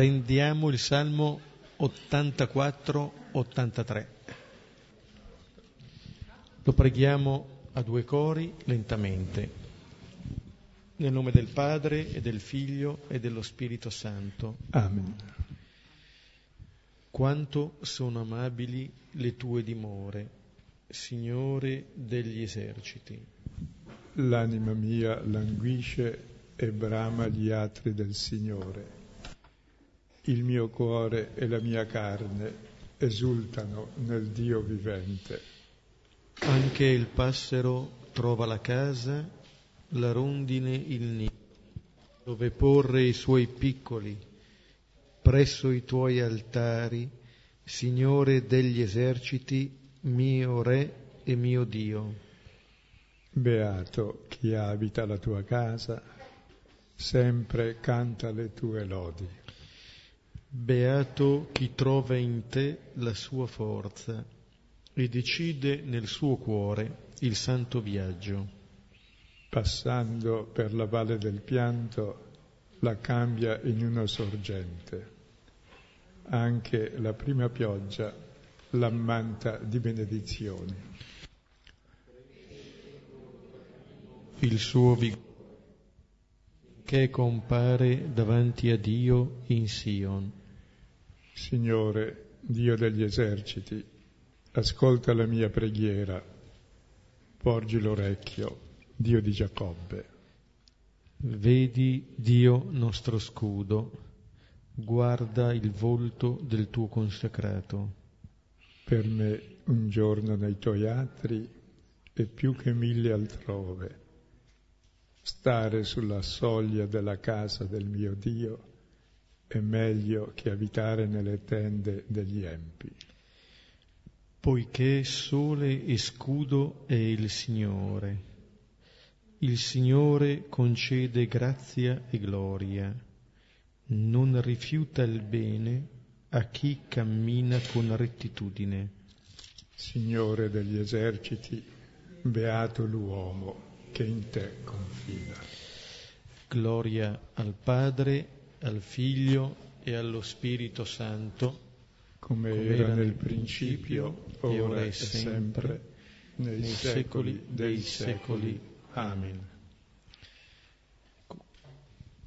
Prendiamo il Salmo 84-83. Lo preghiamo a due cori lentamente. Nel nome del Padre e del Figlio e dello Spirito Santo. Amen. Quanto sono amabili le tue dimore, Signore degli eserciti. L'anima mia languisce e brama gli atri del Signore il mio cuore e la mia carne esultano nel Dio vivente. Anche il passero trova la casa, la rondine il nido, dove porre i suoi piccoli, presso i tuoi altari, Signore degli eserciti, mio Re e mio Dio. Beato chi abita la tua casa, sempre canta le tue lodi. Beato chi trova in te la sua forza e decide nel suo cuore il santo viaggio. Passando per la valle del pianto, la cambia in una sorgente. Anche la prima pioggia l'ammanta di benedizioni. Il suo vigore che compare davanti a Dio in Sion. Signore, Dio degli eserciti, ascolta la mia preghiera, porgi l'orecchio, Dio di Giacobbe. Vedi Dio nostro scudo, guarda il volto del tuo consacrato. Per me un giorno nei tuoi atri è più che mille altrove. Stare sulla soglia della casa del mio Dio è meglio che abitare nelle tende degli empi. Poiché sole e scudo è il Signore, il Signore concede grazia e gloria, non rifiuta il bene a chi cammina con rettitudine. Signore degli eserciti, beato l'uomo che in te confida. Gloria al Padre, al Figlio e allo Spirito Santo, come, come era nel principio, ora, ora e sempre, nei, nei secoli dei secoli. Amen.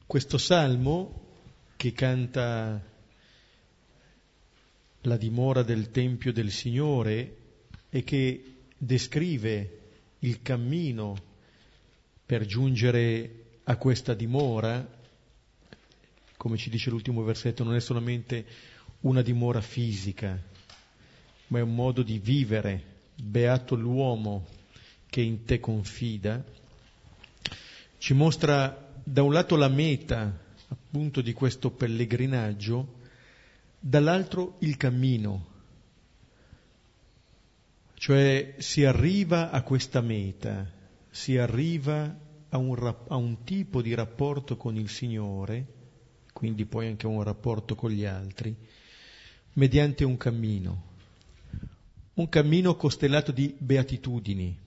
Questo salmo che canta la dimora del Tempio del Signore e che descrive il cammino per giungere a questa dimora, come ci dice l'ultimo versetto, non è solamente una dimora fisica, ma è un modo di vivere. Beato l'uomo che in te confida. Ci mostra da un lato la meta appunto di questo pellegrinaggio, dall'altro il cammino. Cioè si arriva a questa meta, si arriva a un, a un tipo di rapporto con il Signore quindi poi anche un rapporto con gli altri, mediante un cammino, un cammino costellato di beatitudini,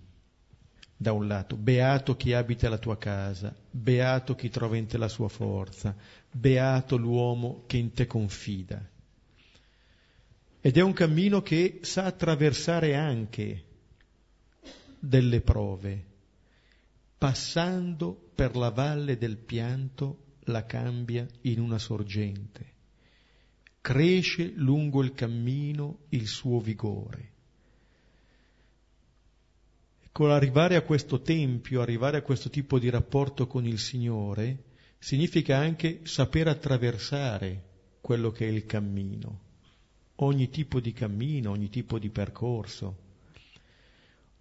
da un lato, beato chi abita la tua casa, beato chi trova in te la sua forza, beato l'uomo che in te confida. Ed è un cammino che sa attraversare anche delle prove, passando per la valle del pianto la cambia in una sorgente. Cresce lungo il cammino il suo vigore. Ecco, arrivare a questo tempio, arrivare a questo tipo di rapporto con il Signore, significa anche saper attraversare quello che è il cammino, ogni tipo di cammino, ogni tipo di percorso.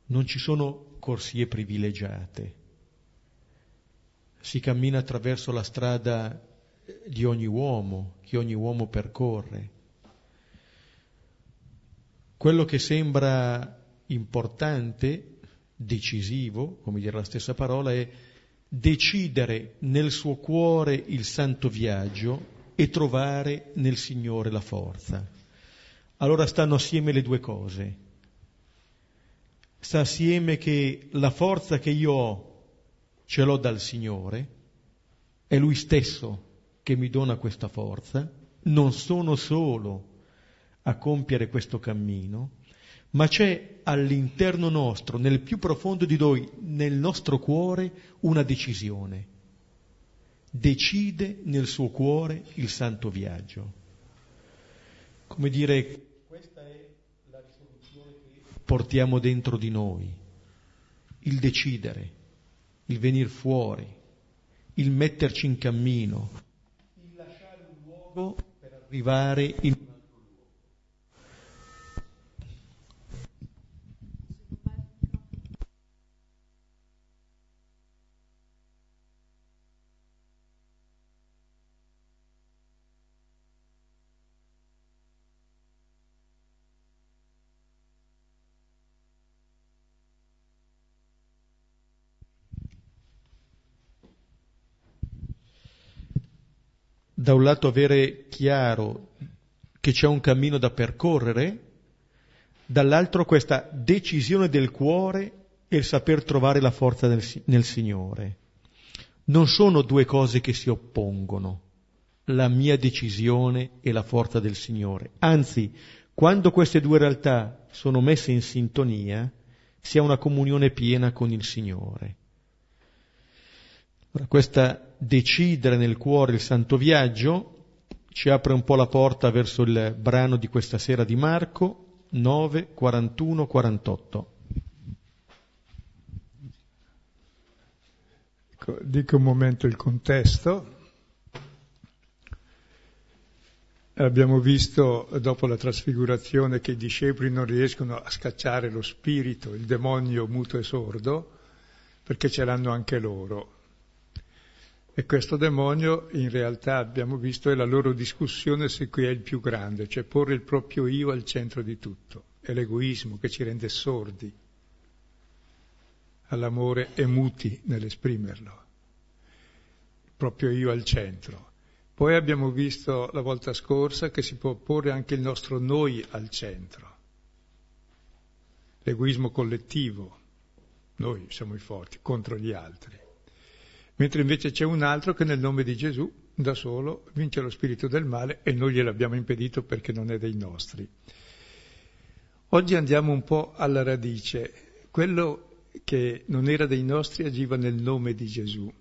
Non ci sono corsie privilegiate si cammina attraverso la strada di ogni uomo, che ogni uomo percorre. Quello che sembra importante, decisivo, come dire la stessa parola, è decidere nel suo cuore il santo viaggio e trovare nel Signore la forza. Allora stanno assieme le due cose. Sta assieme che la forza che io ho ce l'ho dal Signore, è Lui stesso che mi dona questa forza, non sono solo a compiere questo cammino, ma c'è all'interno nostro, nel più profondo di noi, nel nostro cuore, una decisione. Decide nel suo cuore il santo viaggio. Come dire, questa è la risoluzione che portiamo dentro di noi, il decidere, il venire fuori, il metterci in cammino, il lasciare un luogo per arrivare in da un lato avere chiaro che c'è un cammino da percorrere, dall'altro questa decisione del cuore e il saper trovare la forza nel, nel Signore. Non sono due cose che si oppongono, la mia decisione e la forza del Signore. Anzi, quando queste due realtà sono messe in sintonia, si ha una comunione piena con il Signore. Ora, questa decidere nel cuore il santo viaggio ci apre un po' la porta verso il brano di questa sera di Marco 9, 41, 48. dico un momento il contesto. Abbiamo visto dopo la trasfigurazione che i discepoli non riescono a scacciare lo spirito, il demonio muto e sordo, perché ce l'hanno anche loro. E questo demonio in realtà abbiamo visto è la loro discussione su chi è il più grande, cioè porre il proprio io al centro di tutto. È l'egoismo che ci rende sordi all'amore e muti nell'esprimerlo. Il proprio io al centro. Poi abbiamo visto la volta scorsa che si può porre anche il nostro noi al centro. L'egoismo collettivo. Noi siamo i forti contro gli altri mentre invece c'è un altro che nel nome di Gesù da solo vince lo spirito del male e noi gliel'abbiamo impedito perché non è dei nostri. Oggi andiamo un po' alla radice. Quello che non era dei nostri agiva nel nome di Gesù.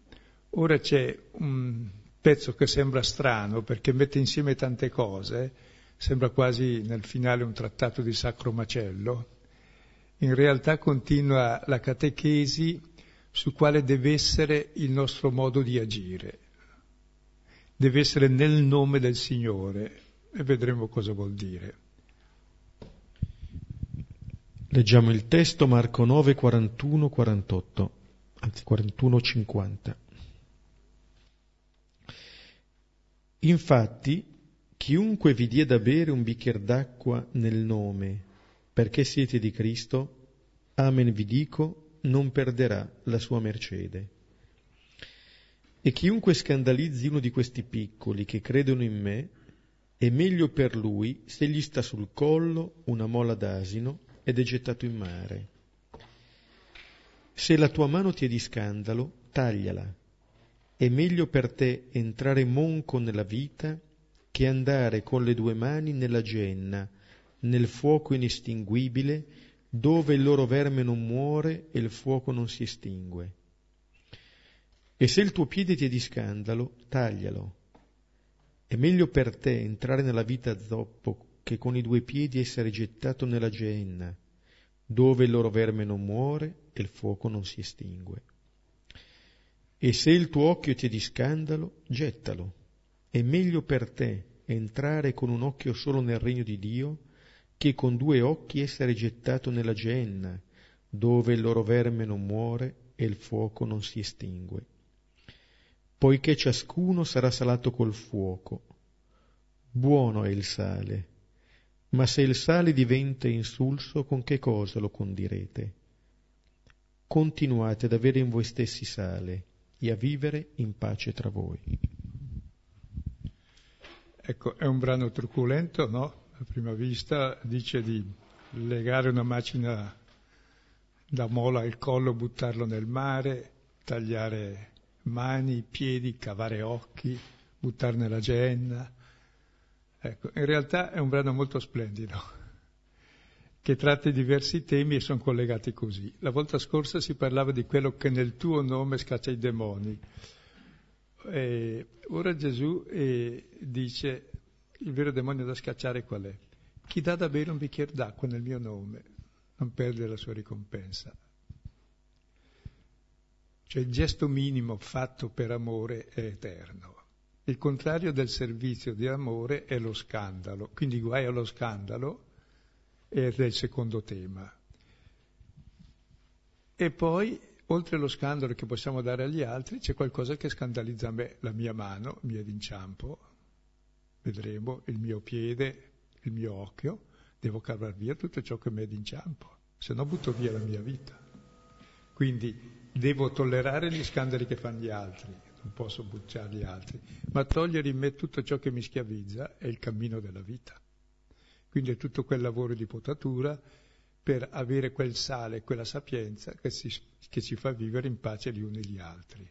Ora c'è un pezzo che sembra strano perché mette insieme tante cose, sembra quasi nel finale un trattato di sacro macello. In realtà continua la catechesi sul quale deve essere il nostro modo di agire. Deve essere nel nome del Signore e vedremo cosa vuol dire. Leggiamo il testo Marco 9, 41, 48, anzi 41, 50. Infatti, chiunque vi dia da bere un bicchiere d'acqua nel nome, perché siete di Cristo, amen vi dico, non perderà la sua mercede. E chiunque scandalizzi uno di questi piccoli che credono in me, è meglio per lui se gli sta sul collo una mola d'asino ed è gettato in mare. Se la tua mano ti è di scandalo, tagliala. È meglio per te entrare monco nella vita che andare con le due mani nella genna, nel fuoco inestinguibile, dove il loro verme non muore e il fuoco non si estingue. E se il tuo piede ti è di scandalo, taglialo. È meglio per te entrare nella vita zoppo che con i due piedi essere gettato nella genna, dove il loro verme non muore e il fuoco non si estingue. E se il tuo occhio ti è di scandalo, gettalo. È meglio per te entrare con un occhio solo nel regno di Dio, che con due occhi essere gettato nella genna, dove il loro verme non muore e il fuoco non si estingue. Poiché ciascuno sarà salato col fuoco. Buono è il sale, ma se il sale diventa insulso, con che cosa lo condirete? Continuate ad avere in voi stessi sale e a vivere in pace tra voi. Ecco, è un brano truculento, no? A prima vista dice di legare una macina da mola al collo, buttarlo nel mare, tagliare mani, piedi, cavare occhi, buttar nella genna. Ecco, in realtà è un brano molto splendido, che tratta diversi temi e sono collegati così. La volta scorsa si parlava di quello che nel tuo nome scaccia i demoni. E ora Gesù eh, dice il vero demonio da scacciare qual è? Chi dà da bere un bicchiere d'acqua nel mio nome non perde la sua ricompensa. Cioè il gesto minimo fatto per amore è eterno. Il contrario del servizio di amore è lo scandalo, quindi guai allo scandalo è il secondo tema. E poi, oltre allo scandalo che possiamo dare agli altri, c'è qualcosa che scandalizza me, la mia mano, mia d'inciampo, vedremo, il mio piede, il mio occhio, devo cavar via tutto ciò che mi è d'inciampo, se no butto via la mia vita. Quindi devo tollerare gli scandali che fanno gli altri, non posso bucciare gli altri, ma togliere in me tutto ciò che mi schiavizza è il cammino della vita. Quindi è tutto quel lavoro di potatura per avere quel sale, quella sapienza che, si, che ci fa vivere in pace gli uni gli altri.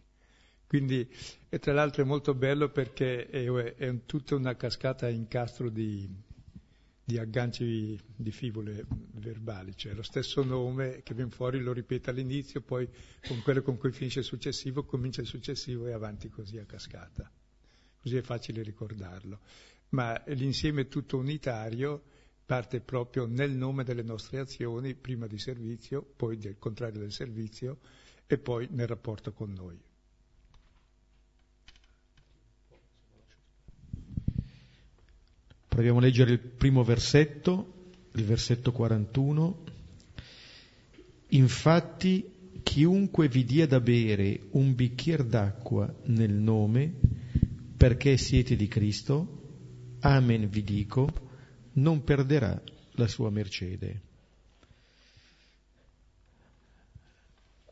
Quindi, e tra l'altro è molto bello perché è, è tutta una cascata incastro di, di agganci di fibule verbali, cioè lo stesso nome che viene fuori lo ripete all'inizio, poi con quello con cui finisce il successivo, comincia il successivo e avanti così a cascata. Così è facile ricordarlo. Ma l'insieme tutto unitario parte proprio nel nome delle nostre azioni, prima di servizio, poi del contrario del servizio e poi nel rapporto con noi. Proviamo a leggere il primo versetto, il versetto 41. Infatti chiunque vi dia da bere un bicchiere d'acqua nel nome, perché siete di Cristo, amen vi dico, non perderà la sua mercede.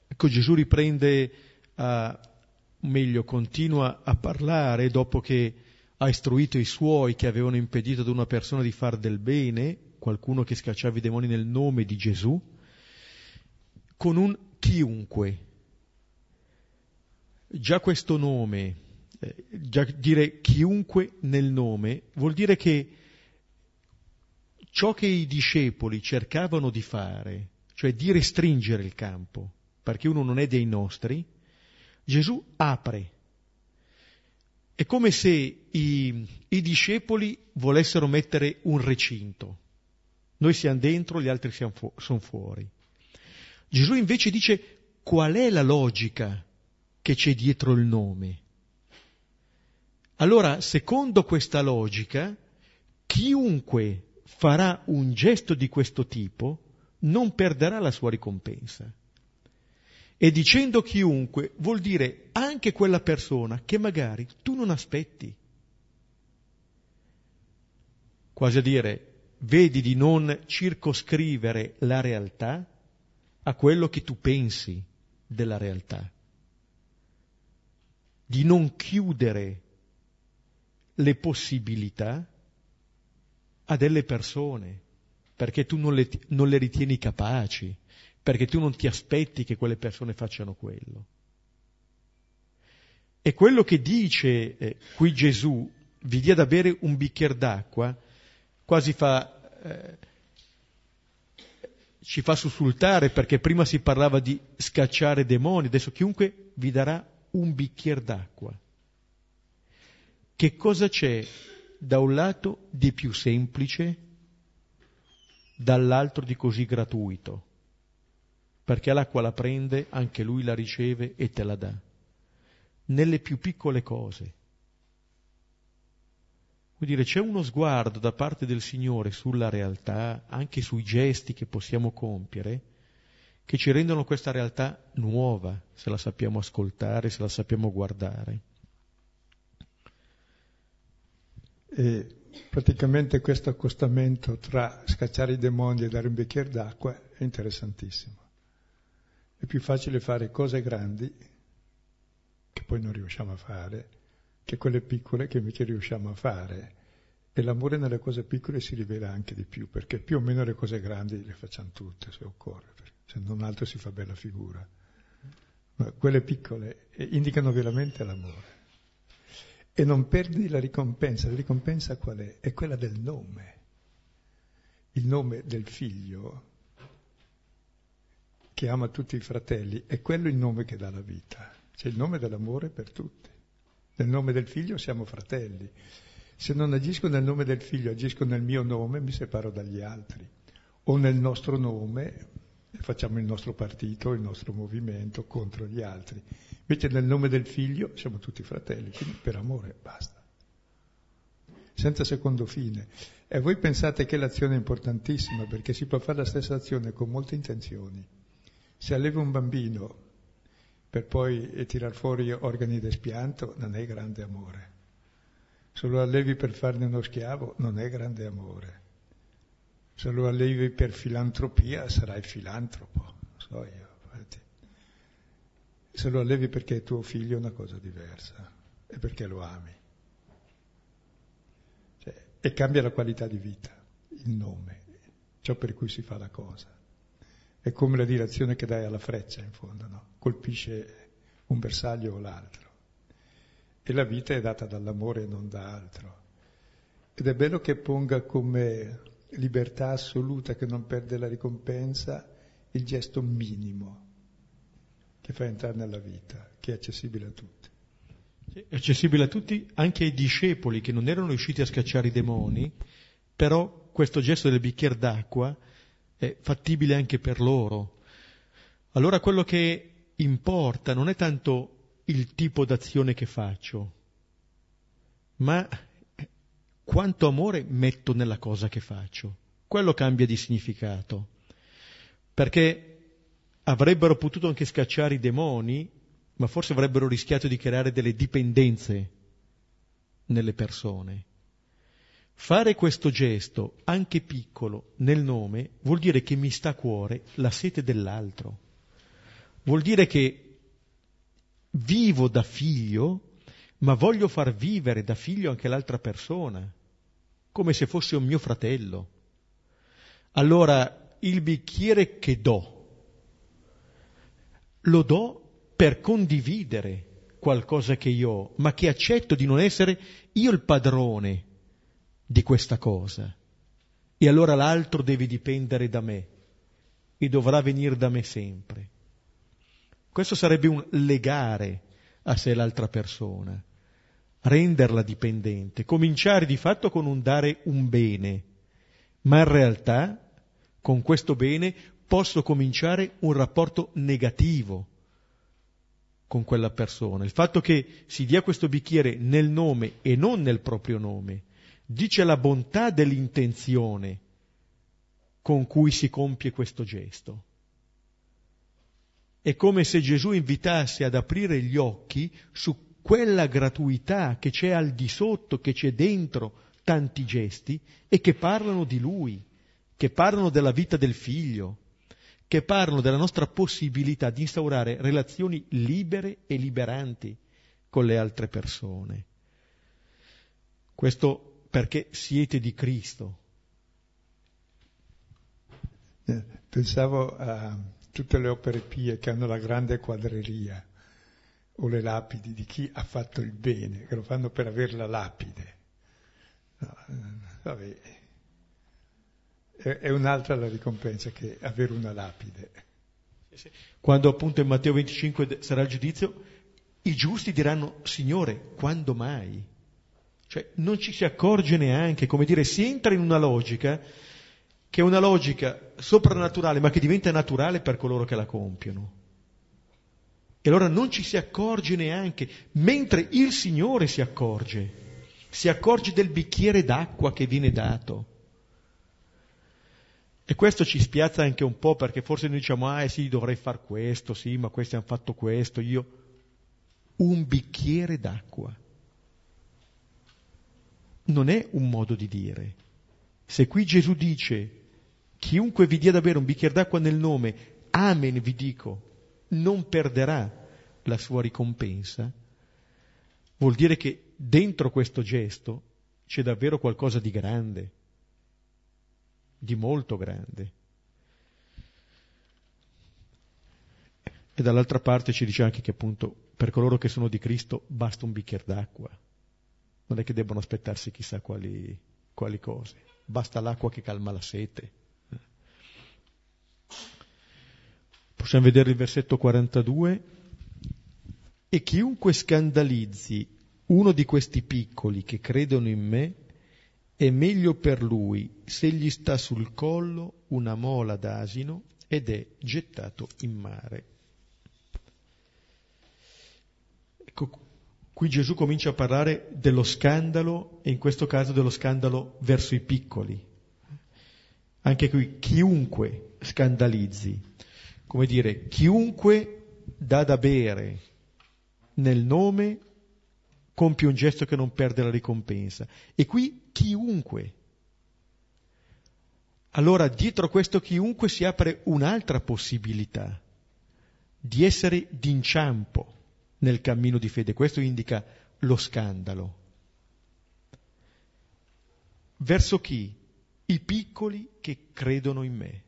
Ecco, Gesù riprende, a, meglio, continua a parlare dopo che ha istruito i suoi che avevano impedito ad una persona di far del bene, qualcuno che scacciava i demoni nel nome di Gesù, con un chiunque. Già questo nome, eh, già dire chiunque nel nome, vuol dire che ciò che i discepoli cercavano di fare, cioè di restringere il campo, perché uno non è dei nostri, Gesù apre è come se i, i discepoli volessero mettere un recinto. Noi siamo dentro, gli altri fu- sono fuori. Gesù invece dice qual è la logica che c'è dietro il nome. Allora, secondo questa logica, chiunque farà un gesto di questo tipo non perderà la sua ricompensa. E dicendo chiunque vuol dire anche quella persona che magari tu non aspetti. Quasi a dire, vedi di non circoscrivere la realtà a quello che tu pensi della realtà, di non chiudere le possibilità a delle persone, perché tu non le, non le ritieni capaci, perché tu non ti aspetti che quelle persone facciano quello. E quello che dice eh, qui Gesù, vi dia da bere un bicchiere d'acqua, quasi fa, eh, ci fa sussultare perché prima si parlava di scacciare demoni, adesso chiunque vi darà un bicchiere d'acqua. Che cosa c'è da un lato di più semplice, dall'altro di così gratuito? perché l'acqua la prende, anche lui la riceve e te la dà, nelle più piccole cose. Vuol dire, c'è uno sguardo da parte del Signore sulla realtà, anche sui gesti che possiamo compiere, che ci rendono questa realtà nuova, se la sappiamo ascoltare, se la sappiamo guardare. E praticamente questo accostamento tra scacciare i demoni e dare un bicchiere d'acqua è interessantissimo. È più facile fare cose grandi, che poi non riusciamo a fare, che quelle piccole che invece riusciamo a fare. E l'amore nelle cose piccole si rivela anche di più, perché più o meno le cose grandi le facciamo tutte, se occorre, se non altro si fa bella figura. Ma quelle piccole indicano veramente l'amore. e non perdi la ricompensa. La ricompensa qual è? È quella del nome. Il nome del figlio che ama tutti i fratelli, è quello il nome che dà la vita. C'è il nome dell'amore per tutti. Nel nome del figlio siamo fratelli. Se non agisco nel nome del figlio, agisco nel mio nome, mi separo dagli altri. O nel nostro nome, facciamo il nostro partito, il nostro movimento contro gli altri. Invece nel nome del figlio siamo tutti fratelli, quindi per amore basta. Senza secondo fine. E voi pensate che l'azione è importantissima perché si può fare la stessa azione con molte intenzioni. Se allevi un bambino per poi tirar fuori organi d'espianto non è grande amore. Se lo allevi per farne uno schiavo non è grande amore. Se lo allevi per filantropia sarai filantropo, so io. Infatti. Se lo allevi perché è tuo figlio è una cosa diversa e perché lo ami. Cioè, e cambia la qualità di vita, il nome, ciò per cui si fa la cosa. È come la direzione che dai alla freccia, in fondo, no? Colpisce un bersaglio o l'altro. E la vita è data dall'amore e non da altro. Ed è bello che ponga come libertà assoluta che non perde la ricompensa il gesto minimo che fa entrare nella vita, che è accessibile a tutti. È accessibile a tutti, anche ai discepoli che non erano riusciti a scacciare i demoni, però questo gesto del bicchiere d'acqua è fattibile anche per loro. Allora quello che importa non è tanto il tipo d'azione che faccio, ma quanto amore metto nella cosa che faccio. Quello cambia di significato, perché avrebbero potuto anche scacciare i demoni, ma forse avrebbero rischiato di creare delle dipendenze nelle persone. Fare questo gesto, anche piccolo, nel nome, vuol dire che mi sta a cuore la sete dell'altro. Vuol dire che vivo da figlio, ma voglio far vivere da figlio anche l'altra persona, come se fosse un mio fratello. Allora il bicchiere che do, lo do per condividere qualcosa che io ho, ma che accetto di non essere io il padrone di questa cosa. E allora l'altro deve dipendere da me e dovrà venire da me sempre. Questo sarebbe un legare a sé l'altra persona, renderla dipendente, cominciare di fatto con un dare un bene, ma in realtà con questo bene posso cominciare un rapporto negativo con quella persona. Il fatto che si dia questo bicchiere nel nome e non nel proprio nome dice la bontà dell'intenzione con cui si compie questo gesto. È come se Gesù invitasse ad aprire gli occhi su quella gratuità che c'è al di sotto, che c'è dentro tanti gesti e che parlano di Lui, che parlano della vita del figlio, che parlano della nostra possibilità di instaurare relazioni libere e liberanti con le altre persone. Questo perché siete di Cristo. Eh, pensavo a tutte le opere pie che hanno la grande quadreria o le lapidi di chi ha fatto il bene, che lo fanno per avere la lapide. No, eh, vabbè. È, è un'altra la ricompensa che avere una lapide. Quando appunto in Matteo 25 sarà il giudizio, i giusti diranno, Signore, quando mai? Cioè non ci si accorge neanche, come dire, si entra in una logica che è una logica soprannaturale, ma che diventa naturale per coloro che la compiono. E allora non ci si accorge neanche, mentre il Signore si accorge, si accorge del bicchiere d'acqua che viene dato. E questo ci spiazza anche un po' perché forse noi diciamo, ah sì, dovrei fare questo, sì, ma questi hanno fatto questo, io. Un bicchiere d'acqua. Non è un modo di dire. Se qui Gesù dice Chiunque vi dia da bere un bicchiere d'acqua nel nome, amen vi dico, non perderà la sua ricompensa, vuol dire che dentro questo gesto c'è davvero qualcosa di grande, di molto grande. E dall'altra parte ci dice anche che appunto per coloro che sono di Cristo basta un bicchiere d'acqua, non è che debbano aspettarsi chissà quali, quali cose, basta l'acqua che calma la sete. Possiamo vedere il versetto 42. E chiunque scandalizzi uno di questi piccoli che credono in me, è meglio per lui se gli sta sul collo una mola d'asino ed è gettato in mare. Ecco, qui Gesù comincia a parlare dello scandalo e in questo caso dello scandalo verso i piccoli. Anche qui chiunque scandalizzi, come dire, chiunque dà da bere nel nome compie un gesto che non perde la ricompensa. E qui chiunque. Allora dietro questo chiunque si apre un'altra possibilità di essere d'inciampo nel cammino di fede. Questo indica lo scandalo. Verso chi? I piccoli che credono in me.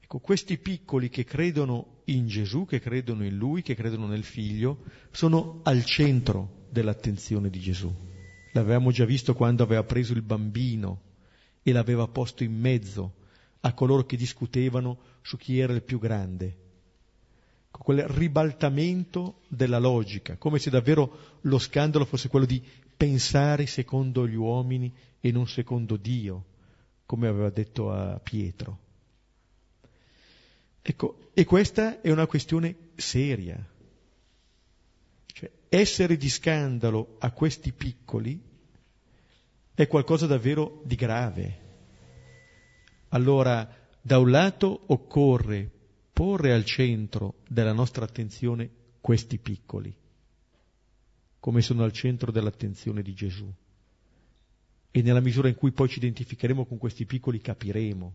Ecco, questi piccoli che credono in Gesù, che credono in Lui, che credono nel Figlio, sono al centro dell'attenzione di Gesù. L'avevamo già visto quando aveva preso il bambino e l'aveva posto in mezzo a coloro che discutevano su chi era il più grande. Quel ribaltamento della logica, come se davvero lo scandalo fosse quello di pensare secondo gli uomini e non secondo Dio, come aveva detto a Pietro. Ecco, e questa è una questione seria. Cioè, essere di scandalo a questi piccoli è qualcosa davvero di grave. Allora, da un lato occorre porre al centro della nostra attenzione questi piccoli, come sono al centro dell'attenzione di Gesù. E nella misura in cui poi ci identificheremo con questi piccoli capiremo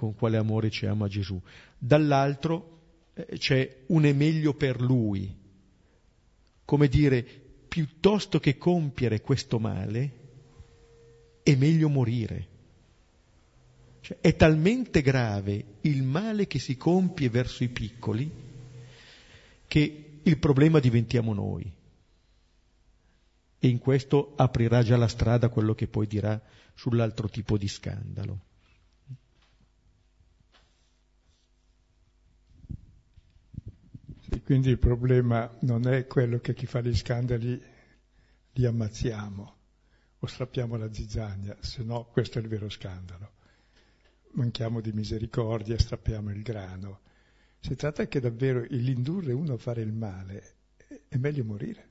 con quale amore ci ama Gesù. Dall'altro eh, c'è un è meglio per lui, come dire, piuttosto che compiere questo male, è meglio morire. Cioè, è talmente grave il male che si compie verso i piccoli che il problema diventiamo noi. E in questo aprirà già la strada quello che poi dirà sull'altro tipo di scandalo. E quindi il problema non è quello che chi fa gli scandali li ammazziamo o strappiamo la zizzania, se no questo è il vero scandalo. Manchiamo di misericordia, strappiamo il grano. Si tratta che davvero l'indurre uno a fare il male è meglio morire.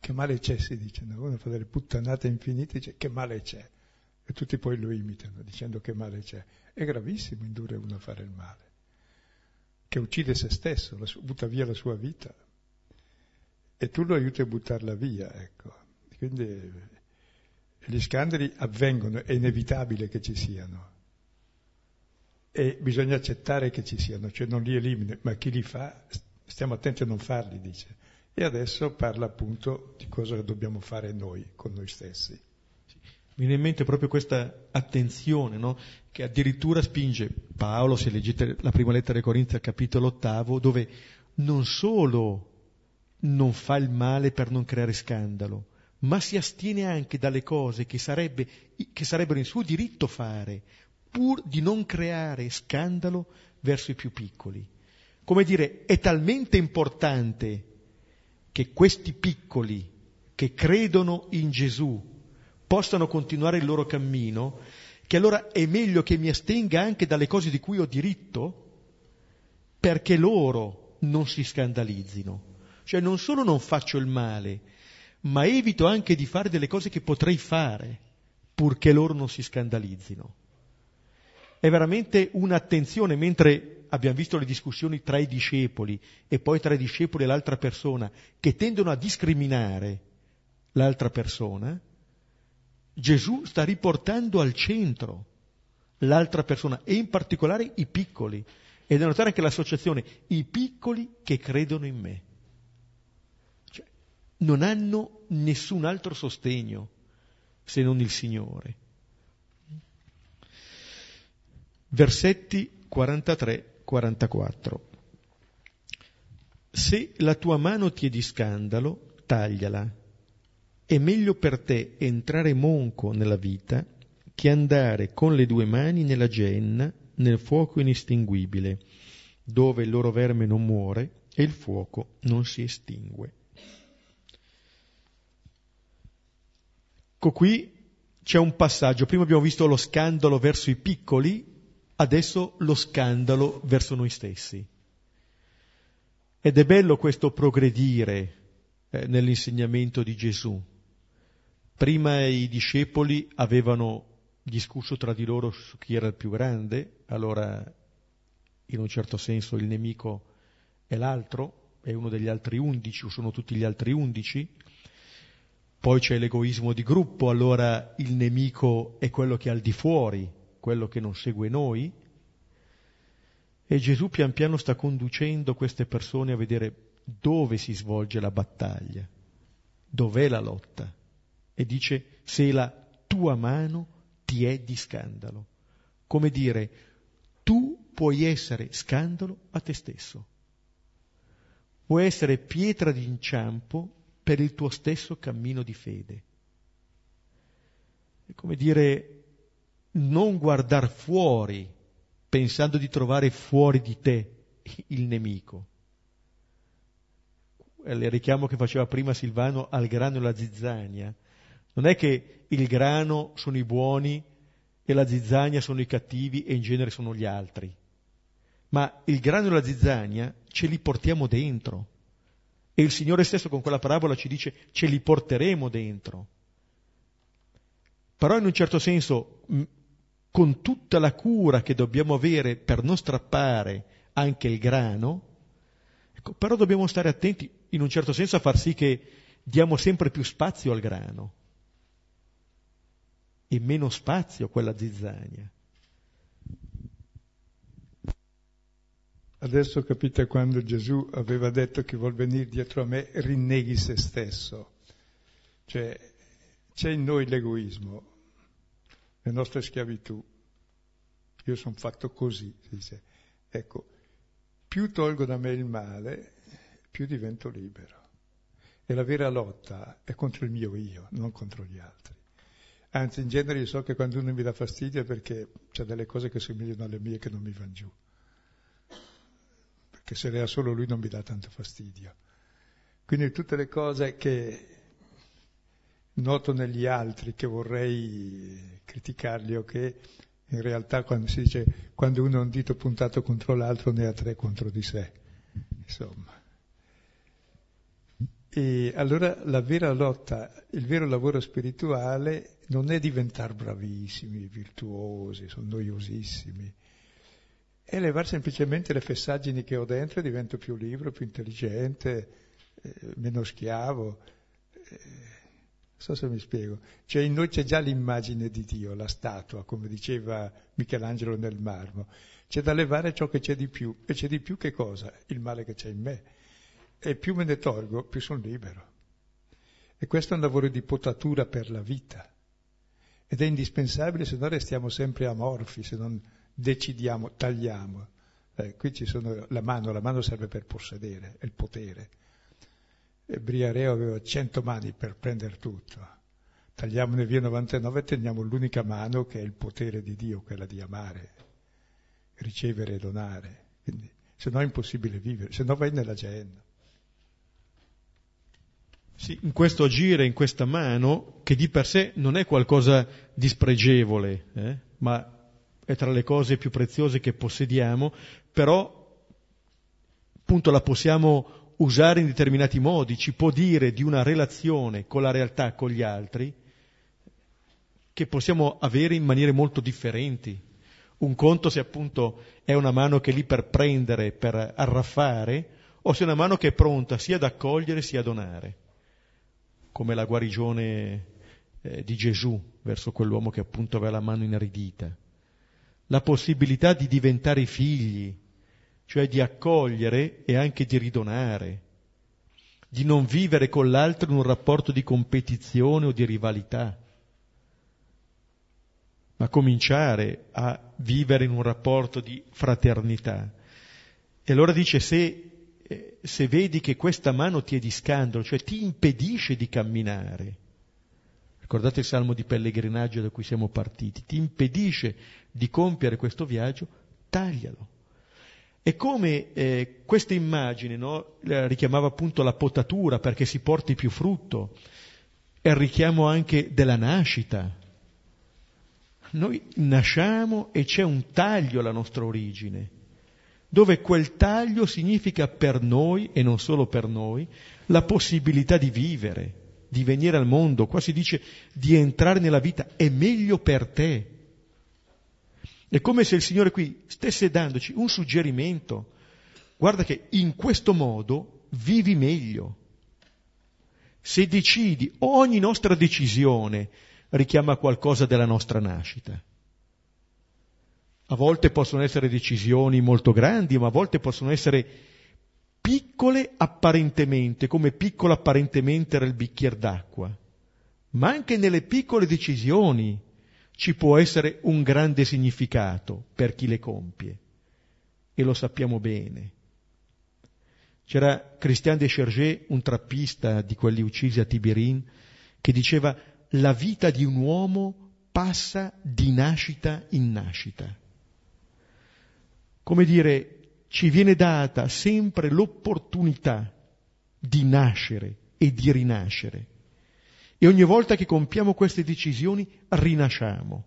Che male c'è, si dice, no? uno fa delle puttanate infinite dice che male c'è. E tutti poi lo imitano dicendo che male c'è. È gravissimo indurre uno a fare il male che uccide se stesso, sua, butta via la sua vita e tu lo aiuti a buttarla via, ecco. Quindi gli scandali avvengono, è inevitabile che ci siano e bisogna accettare che ci siano, cioè non li elimina, ma chi li fa, stiamo attenti a non farli, dice. E adesso parla appunto di cosa dobbiamo fare noi con noi stessi. Mi viene in mente proprio questa attenzione, no? che addirittura spinge Paolo, se leggete la prima lettera ai Corinzi al capitolo ottavo, dove non solo non fa il male per non creare scandalo, ma si astiene anche dalle cose che, sarebbe, che sarebbero in suo diritto fare, pur di non creare scandalo verso i più piccoli. Come dire, è talmente importante che questi piccoli che credono in Gesù possano continuare il loro cammino, che allora è meglio che mi astenga anche dalle cose di cui ho diritto, perché loro non si scandalizzino. Cioè non solo non faccio il male, ma evito anche di fare delle cose che potrei fare, purché loro non si scandalizzino. È veramente un'attenzione, mentre abbiamo visto le discussioni tra i discepoli e poi tra i discepoli e l'altra persona, che tendono a discriminare l'altra persona, Gesù sta riportando al centro l'altra persona e in particolare i piccoli. E da notare anche l'associazione, i piccoli che credono in me. Non hanno nessun altro sostegno se non il Signore. Versetti 43-44. Se la tua mano ti è di scandalo, tagliala. È meglio per te entrare monco nella vita che andare con le due mani nella genna, nel fuoco inestinguibile, dove il loro verme non muore e il fuoco non si estingue. Ecco qui c'è un passaggio, prima abbiamo visto lo scandalo verso i piccoli, adesso lo scandalo verso noi stessi. Ed è bello questo progredire eh, nell'insegnamento di Gesù. Prima i discepoli avevano discusso tra di loro su chi era il più grande, allora in un certo senso il nemico è l'altro, è uno degli altri undici o sono tutti gli altri undici, poi c'è l'egoismo di gruppo, allora il nemico è quello che è al di fuori, quello che non segue noi, e Gesù pian piano sta conducendo queste persone a vedere dove si svolge la battaglia, dov'è la lotta. E dice, se la tua mano ti è di scandalo. Come dire, tu puoi essere scandalo a te stesso. Puoi essere pietra d'inciampo per il tuo stesso cammino di fede. È come dire, non guardare fuori pensando di trovare fuori di te il nemico. Il richiamo che faceva prima Silvano al grano e alla zizzania. Non è che il grano sono i buoni e la zizzania sono i cattivi e in genere sono gli altri. Ma il grano e la zizzania ce li portiamo dentro. E il Signore stesso con quella parabola ci dice ce li porteremo dentro. Però in un certo senso con tutta la cura che dobbiamo avere per non strappare anche il grano, ecco, però dobbiamo stare attenti in un certo senso a far sì che diamo sempre più spazio al grano e meno spazio a quella zizzania. Adesso capite quando Gesù aveva detto che vuol venire dietro a me, rinneghi se stesso. Cioè, c'è in noi l'egoismo, le nostre schiavitù. Io sono fatto così, si dice. Ecco, più tolgo da me il male, più divento libero. E la vera lotta è contro il mio io, non contro gli altri. Anzi, in genere io so che quando uno mi dà fastidio è perché c'è delle cose che somigliano alle mie che non mi vanno giù. Perché se le ha solo lui non mi dà tanto fastidio. Quindi tutte le cose che noto negli altri che vorrei criticarli o che in realtà quando si dice quando uno ha un dito puntato contro l'altro ne ha tre contro di sé, insomma. E allora la vera lotta, il vero lavoro spirituale non è diventare bravissimi, virtuosi, sono noiosissimi, è levare semplicemente le fessaggini che ho dentro e divento più libero, più intelligente, eh, meno schiavo. Eh, so se mi spiego. Cioè in noi c'è già l'immagine di Dio, la statua, come diceva Michelangelo nel marmo. C'è da levare ciò che c'è di più. E c'è di più che cosa? Il male che c'è in me. E più me ne tolgo, più sono libero. E questo è un lavoro di potatura per la vita. Ed è indispensabile, se no restiamo sempre amorfi, se non decidiamo, tagliamo. Eh, qui ci sono la mano, la mano serve per possedere, è il potere e Briareo aveva cento mani per prendere tutto. Tagliamone via 99 e teniamo l'unica mano che è il potere di Dio, quella di amare, ricevere e donare. Quindi, se no è impossibile vivere, se no vai nella genna. Sì, in questo agire, in questa mano, che di per sé non è qualcosa di spregevole, eh, ma è tra le cose più preziose che possediamo, però appunto la possiamo usare in determinati modi, ci può dire di una relazione con la realtà, con gli altri, che possiamo avere in maniere molto differenti. Un conto se appunto è una mano che è lì per prendere, per arraffare, o se è una mano che è pronta sia ad accogliere sia a donare, come la guarigione eh, di Gesù verso quell'uomo che appunto aveva la mano inaridita. La possibilità di diventare figli, cioè di accogliere e anche di ridonare, di non vivere con l'altro in un rapporto di competizione o di rivalità, ma cominciare a vivere in un rapporto di fraternità. E allora dice se eh, se vedi che questa mano ti è di scandalo, cioè ti impedisce di camminare, ricordate il salmo di pellegrinaggio da cui siamo partiti, ti impedisce di compiere questo viaggio, taglialo. E come eh, questa immagine no, richiamava appunto la potatura perché si porti più frutto, è il richiamo anche della nascita. Noi nasciamo e c'è un taglio alla nostra origine, dove quel taglio significa per noi, e non solo per noi, la possibilità di vivere, di venire al mondo. Qua si dice di entrare nella vita, è meglio per te. È come se il Signore qui stesse dandoci un suggerimento. Guarda che in questo modo vivi meglio. Se decidi, ogni nostra decisione richiama qualcosa della nostra nascita. A volte possono essere decisioni molto grandi, ma a volte possono essere piccole apparentemente, come piccolo apparentemente era il bicchiere d'acqua. Ma anche nelle piccole decisioni ci può essere un grande significato per chi le compie. E lo sappiamo bene. C'era Christian de Chergé, un trappista di quelli uccisi a Tibirin, che diceva la vita di un uomo passa di nascita in nascita. Come dire, ci viene data sempre l'opportunità di nascere e di rinascere. E ogni volta che compiamo queste decisioni rinasciamo.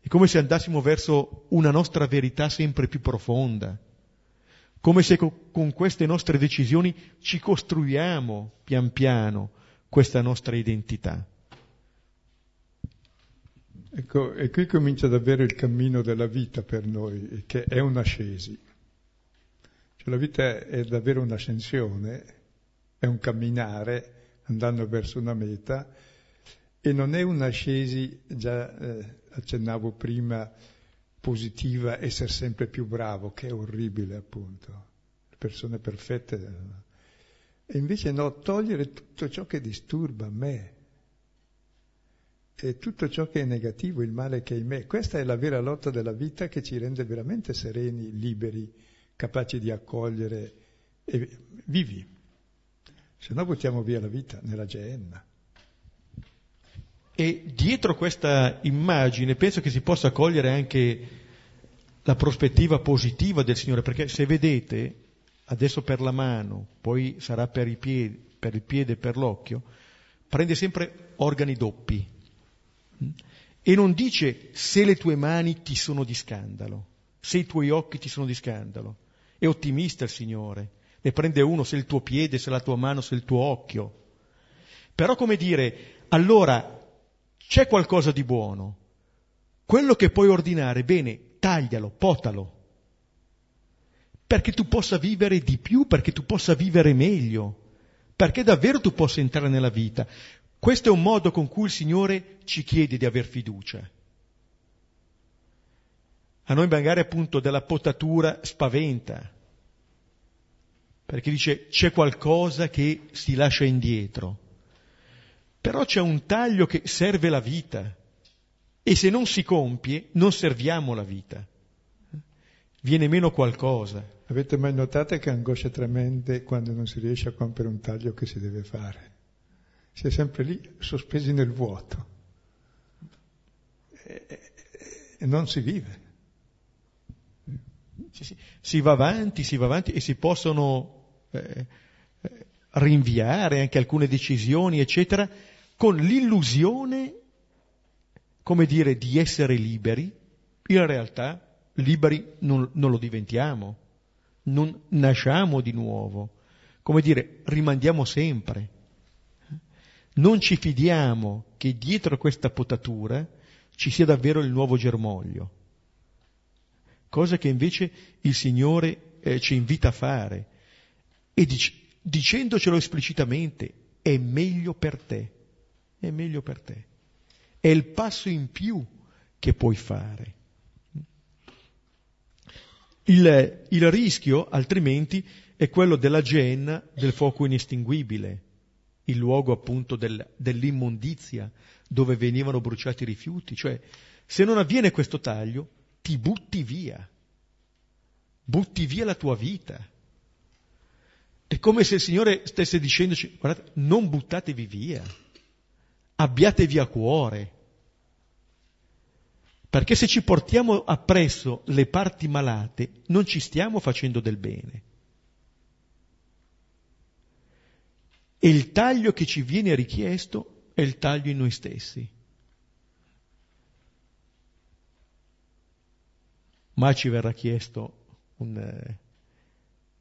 È come se andassimo verso una nostra verità sempre più profonda, come se con queste nostre decisioni ci costruiamo pian piano questa nostra identità. Ecco, e qui comincia davvero il cammino della vita per noi, che è un'ascesi. Cioè la vita è davvero un'ascensione, è un camminare andando verso una meta e non è un'ascesi, già eh, accennavo prima, positiva, essere sempre più bravo, che è orribile appunto, le persone perfette. E invece no, togliere tutto ciò che disturba me e tutto ciò che è negativo, il male che è in me. Questa è la vera lotta della vita che ci rende veramente sereni, liberi, capaci di accogliere e vivi se no buttiamo via la vita nella geenna. E dietro questa immagine penso che si possa cogliere anche la prospettiva positiva del Signore, perché se vedete, adesso per la mano, poi sarà per, piedi, per il piede e per l'occhio, prende sempre organi doppi. E non dice se le tue mani ti sono di scandalo, se i tuoi occhi ti sono di scandalo. È ottimista il Signore ne prende uno se il tuo piede, se la tua mano, se il tuo occhio. Però come dire, allora c'è qualcosa di buono. Quello che puoi ordinare, bene, taglialo, potalo. Perché tu possa vivere di più, perché tu possa vivere meglio, perché davvero tu possa entrare nella vita. Questo è un modo con cui il Signore ci chiede di aver fiducia. A noi magari appunto della potatura spaventa, perché dice c'è qualcosa che si lascia indietro, però c'è un taglio che serve la vita e se non si compie non serviamo la vita, viene meno qualcosa. Avete mai notato che angoscia tremende quando non si riesce a compiere un taglio che si deve fare? Si è sempre lì sospesi nel vuoto e non si vive. Sì, sì. Si va avanti, si va avanti e si possono eh, eh, rinviare anche alcune decisioni, eccetera, con l'illusione, come dire, di essere liberi. In realtà liberi non, non lo diventiamo, non nasciamo di nuovo. Come dire, rimandiamo sempre. Non ci fidiamo che dietro questa potatura ci sia davvero il nuovo germoglio, cosa che invece il Signore eh, ci invita a fare e dic- dicendocelo esplicitamente, è meglio per te, è meglio per te. È il passo in più che puoi fare. Il, il rischio, altrimenti, è quello della genna del fuoco inestinguibile, il luogo appunto del, dell'immondizia dove venivano bruciati i rifiuti. Cioè, se non avviene questo taglio, ti butti via, butti via la tua vita È come se il Signore stesse dicendoci, guardate, non buttatevi via, abbiatevi a cuore. Perché se ci portiamo appresso le parti malate, non ci stiamo facendo del bene. E il taglio che ci viene richiesto è il taglio in noi stessi. Mai ci verrà chiesto un, eh,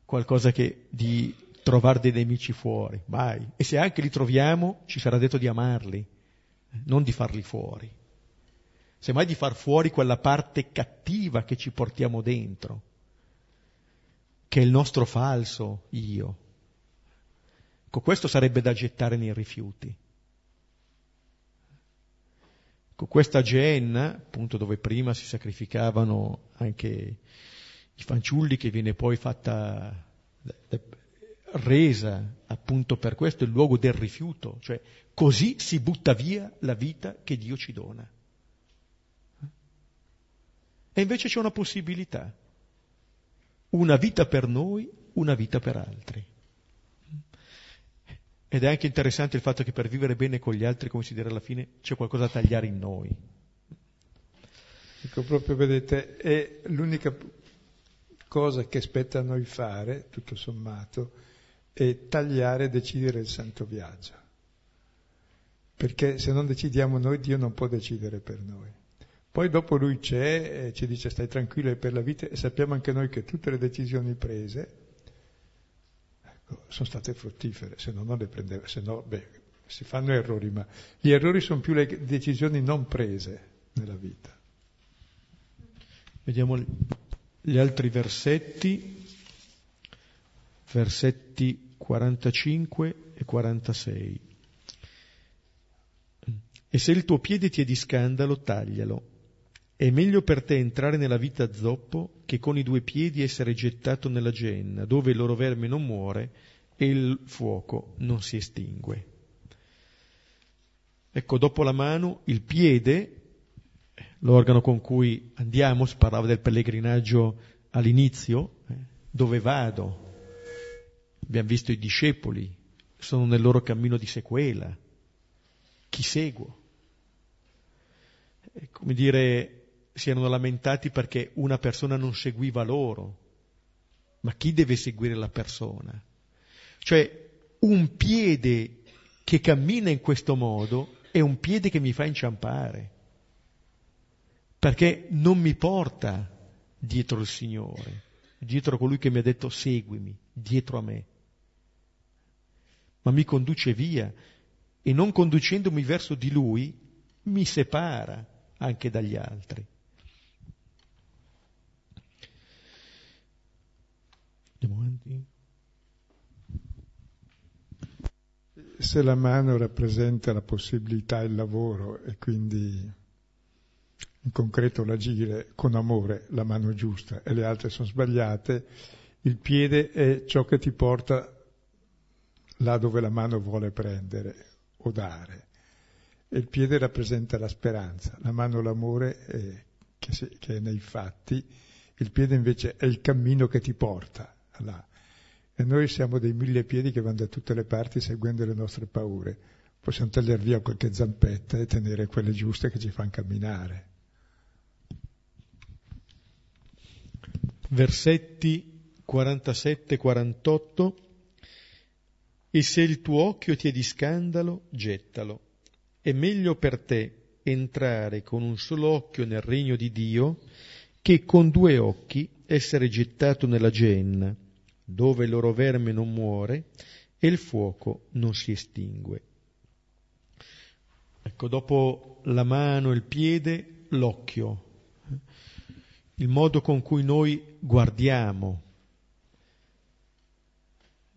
qualcosa che di trovare dei nemici fuori, mai. E se anche li troviamo, ci sarà detto di amarli, non di farli fuori. Semmai di far fuori quella parte cattiva che ci portiamo dentro, che è il nostro falso io. Ecco, questo sarebbe da gettare nei rifiuti. Ecco, questa Geenna, appunto dove prima si sacrificavano anche i fanciulli, che viene poi fatta, resa appunto per questo il luogo del rifiuto, cioè così si butta via la vita che Dio ci dona. E invece c'è una possibilità, una vita per noi, una vita per altri. Ed è anche interessante il fatto che per vivere bene con gli altri, come si dirà alla fine, c'è qualcosa da tagliare in noi. Ecco, proprio vedete, è l'unica cosa che spetta a noi fare, tutto sommato, è tagliare e decidere il santo viaggio. Perché se non decidiamo noi, Dio non può decidere per noi. Poi dopo lui c'è e ci dice stai tranquillo per la vita e sappiamo anche noi che tutte le decisioni prese sono state fruttifere, se no non le prendeva, se no beh, si fanno errori, ma gli errori sono più le decisioni non prese nella vita. Vediamo gli altri versetti, versetti 45 e 46. E se il tuo piede ti è di scandalo, taglialo è meglio per te entrare nella vita zoppo che con i due piedi essere gettato nella genna, dove il loro verme non muore e il fuoco non si estingue. Ecco, dopo la mano, il piede, l'organo con cui andiamo, si parlava del pellegrinaggio all'inizio, eh, dove vado? Abbiamo visto i discepoli, sono nel loro cammino di sequela. Chi seguo? È come dire, si erano lamentati perché una persona non seguiva loro. Ma chi deve seguire la persona? Cioè, un piede che cammina in questo modo è un piede che mi fa inciampare, perché non mi porta dietro il Signore, dietro colui che mi ha detto seguimi, dietro a me, ma mi conduce via e non conducendomi verso di Lui mi separa anche dagli altri. Andiamo avanti. Se la mano rappresenta la possibilità il lavoro e quindi in concreto l'agire con amore, la mano giusta e le altre sono sbagliate, il piede è ciò che ti porta là dove la mano vuole prendere o dare. E il piede rappresenta la speranza, la mano l'amore è, che, se, che è nei fatti, il piede invece è il cammino che ti porta là. E noi siamo dei mille piedi che vanno da tutte le parti seguendo le nostre paure. Possiamo tagliare via qualche zampetta e tenere quelle giuste che ci fanno camminare. Versetti 47-48 E se il tuo occhio ti è di scandalo, gettalo. È meglio per te entrare con un solo occhio nel regno di Dio che con due occhi essere gettato nella genna dove il loro verme non muore e il fuoco non si estingue. Ecco, dopo la mano e il piede, l'occhio, il modo con cui noi guardiamo,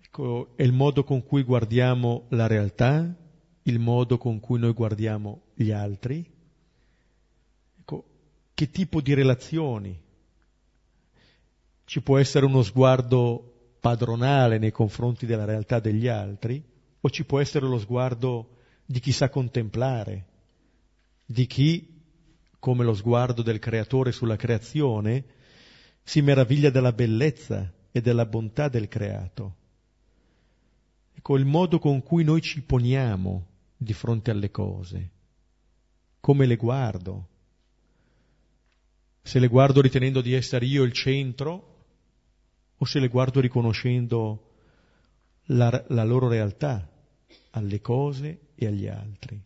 ecco, è il modo con cui guardiamo la realtà, il modo con cui noi guardiamo gli altri, ecco, che tipo di relazioni. Ci può essere uno sguardo padronale nei confronti della realtà degli altri, o ci può essere lo sguardo di chi sa contemplare, di chi, come lo sguardo del creatore sulla creazione, si meraviglia della bellezza e della bontà del creato. ecco il modo con cui noi ci poniamo di fronte alle cose, come le guardo. Se le guardo ritenendo di essere io il centro o se le guardo riconoscendo la, la loro realtà alle cose e agli altri.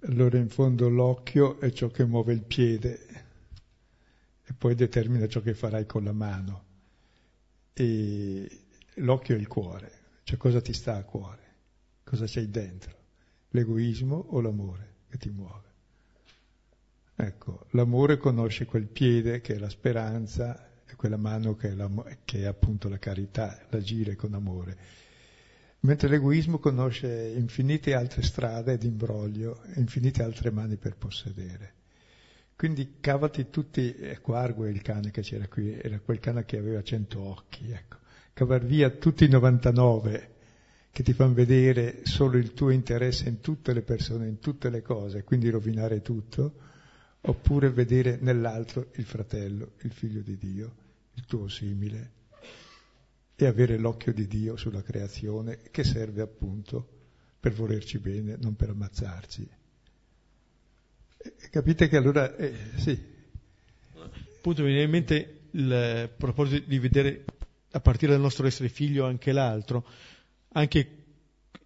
Allora in fondo l'occhio è ciò che muove il piede e poi determina ciò che farai con la mano. E l'occhio è il cuore, cioè cosa ti sta a cuore, cosa c'hai dentro, l'egoismo o l'amore che ti muove. Ecco, l'amore conosce quel piede che è la speranza e quella mano che è, che è appunto la carità, l'agire con amore mentre l'egoismo conosce infinite altre strade di imbroglio, infinite altre mani per possedere. Quindi cavati tutti, ecco Argo è il cane che c'era qui, era quel cane che aveva cento occhi, ecco. Cavar via tutti i 99 che ti fanno vedere solo il tuo interesse in tutte le persone, in tutte le cose, quindi rovinare tutto, oppure vedere nell'altro il fratello, il figlio di Dio, il tuo simile, e avere l'occhio di Dio sulla creazione che serve appunto per volerci bene, non per ammazzarci. Capite che allora, eh, sì. Appunto mi viene in mente il proposito di vedere a partire dal nostro essere figlio anche l'altro, anche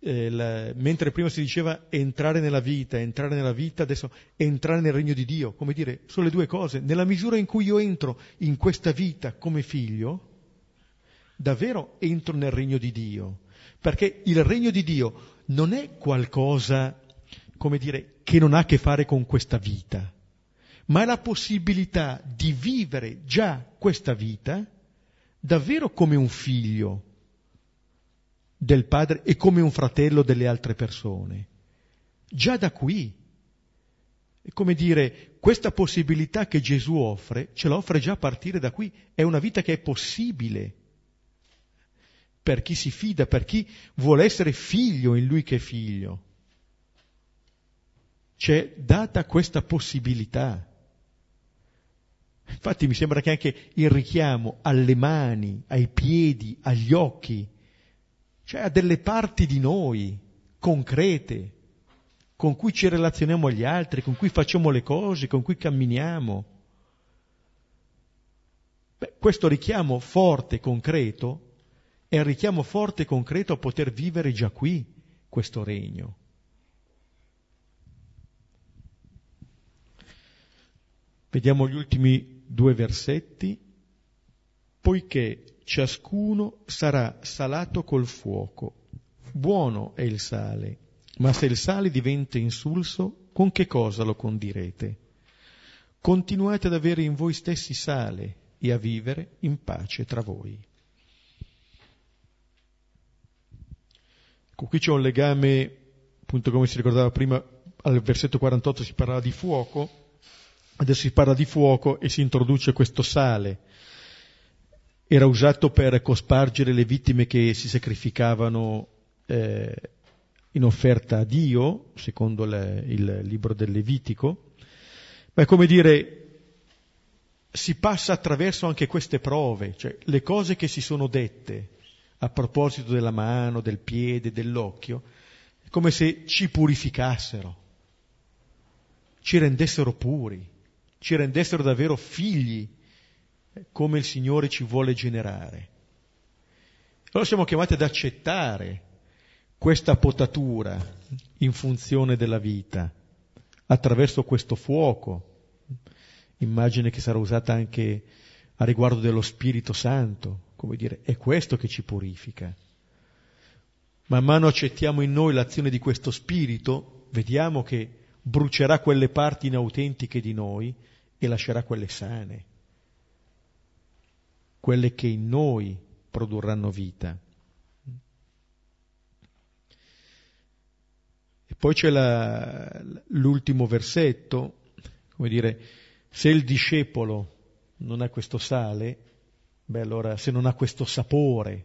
eh, la, mentre prima si diceva entrare nella vita, entrare nella vita, adesso entrare nel regno di Dio, come dire, sono le due cose. Nella misura in cui io entro in questa vita come figlio, davvero entro nel regno di Dio, perché il regno di Dio non è qualcosa, come dire, che non ha a che fare con questa vita, ma è la possibilità di vivere già questa vita davvero come un figlio del padre e come un fratello delle altre persone. Già da qui. È come dire, questa possibilità che Gesù offre, ce la offre già a partire da qui. È una vita che è possibile per chi si fida, per chi vuole essere figlio in lui che è figlio. C'è data questa possibilità. Infatti mi sembra che anche il richiamo alle mani, ai piedi, agli occhi, cioè a delle parti di noi concrete, con cui ci relazioniamo agli altri, con cui facciamo le cose, con cui camminiamo. Beh, questo richiamo forte, concreto, è il richiamo forte e concreto a poter vivere già qui questo regno. Vediamo gli ultimi due versetti. Poiché ciascuno sarà salato col fuoco. Buono è il sale, ma se il sale diventa insulso, con che cosa lo condirete? Continuate ad avere in voi stessi sale e a vivere in pace tra voi. Ecco, qui c'è un legame, appunto come si ricordava prima, al versetto 48 si parlava di fuoco, adesso si parla di fuoco e si introduce questo sale. Era usato per cospargere le vittime che si sacrificavano eh, in offerta a Dio, secondo le, il libro del Levitico, ma è come dire, si passa attraverso anche queste prove, cioè le cose che si sono dette, a proposito della mano, del piede, dell'occhio, è come se ci purificassero, ci rendessero puri, ci rendessero davvero figli come il Signore ci vuole generare. Allora siamo chiamati ad accettare questa potatura in funzione della vita, attraverso questo fuoco, immagine che sarà usata anche a riguardo dello Spirito Santo, come dire, è questo che ci purifica. Man mano accettiamo in noi l'azione di questo Spirito, vediamo che brucerà quelle parti inautentiche di noi e lascerà quelle sane, quelle che in noi produrranno vita. E poi c'è la, l'ultimo versetto, come dire, se il discepolo non ha questo sale, Beh, allora se non ha questo sapore,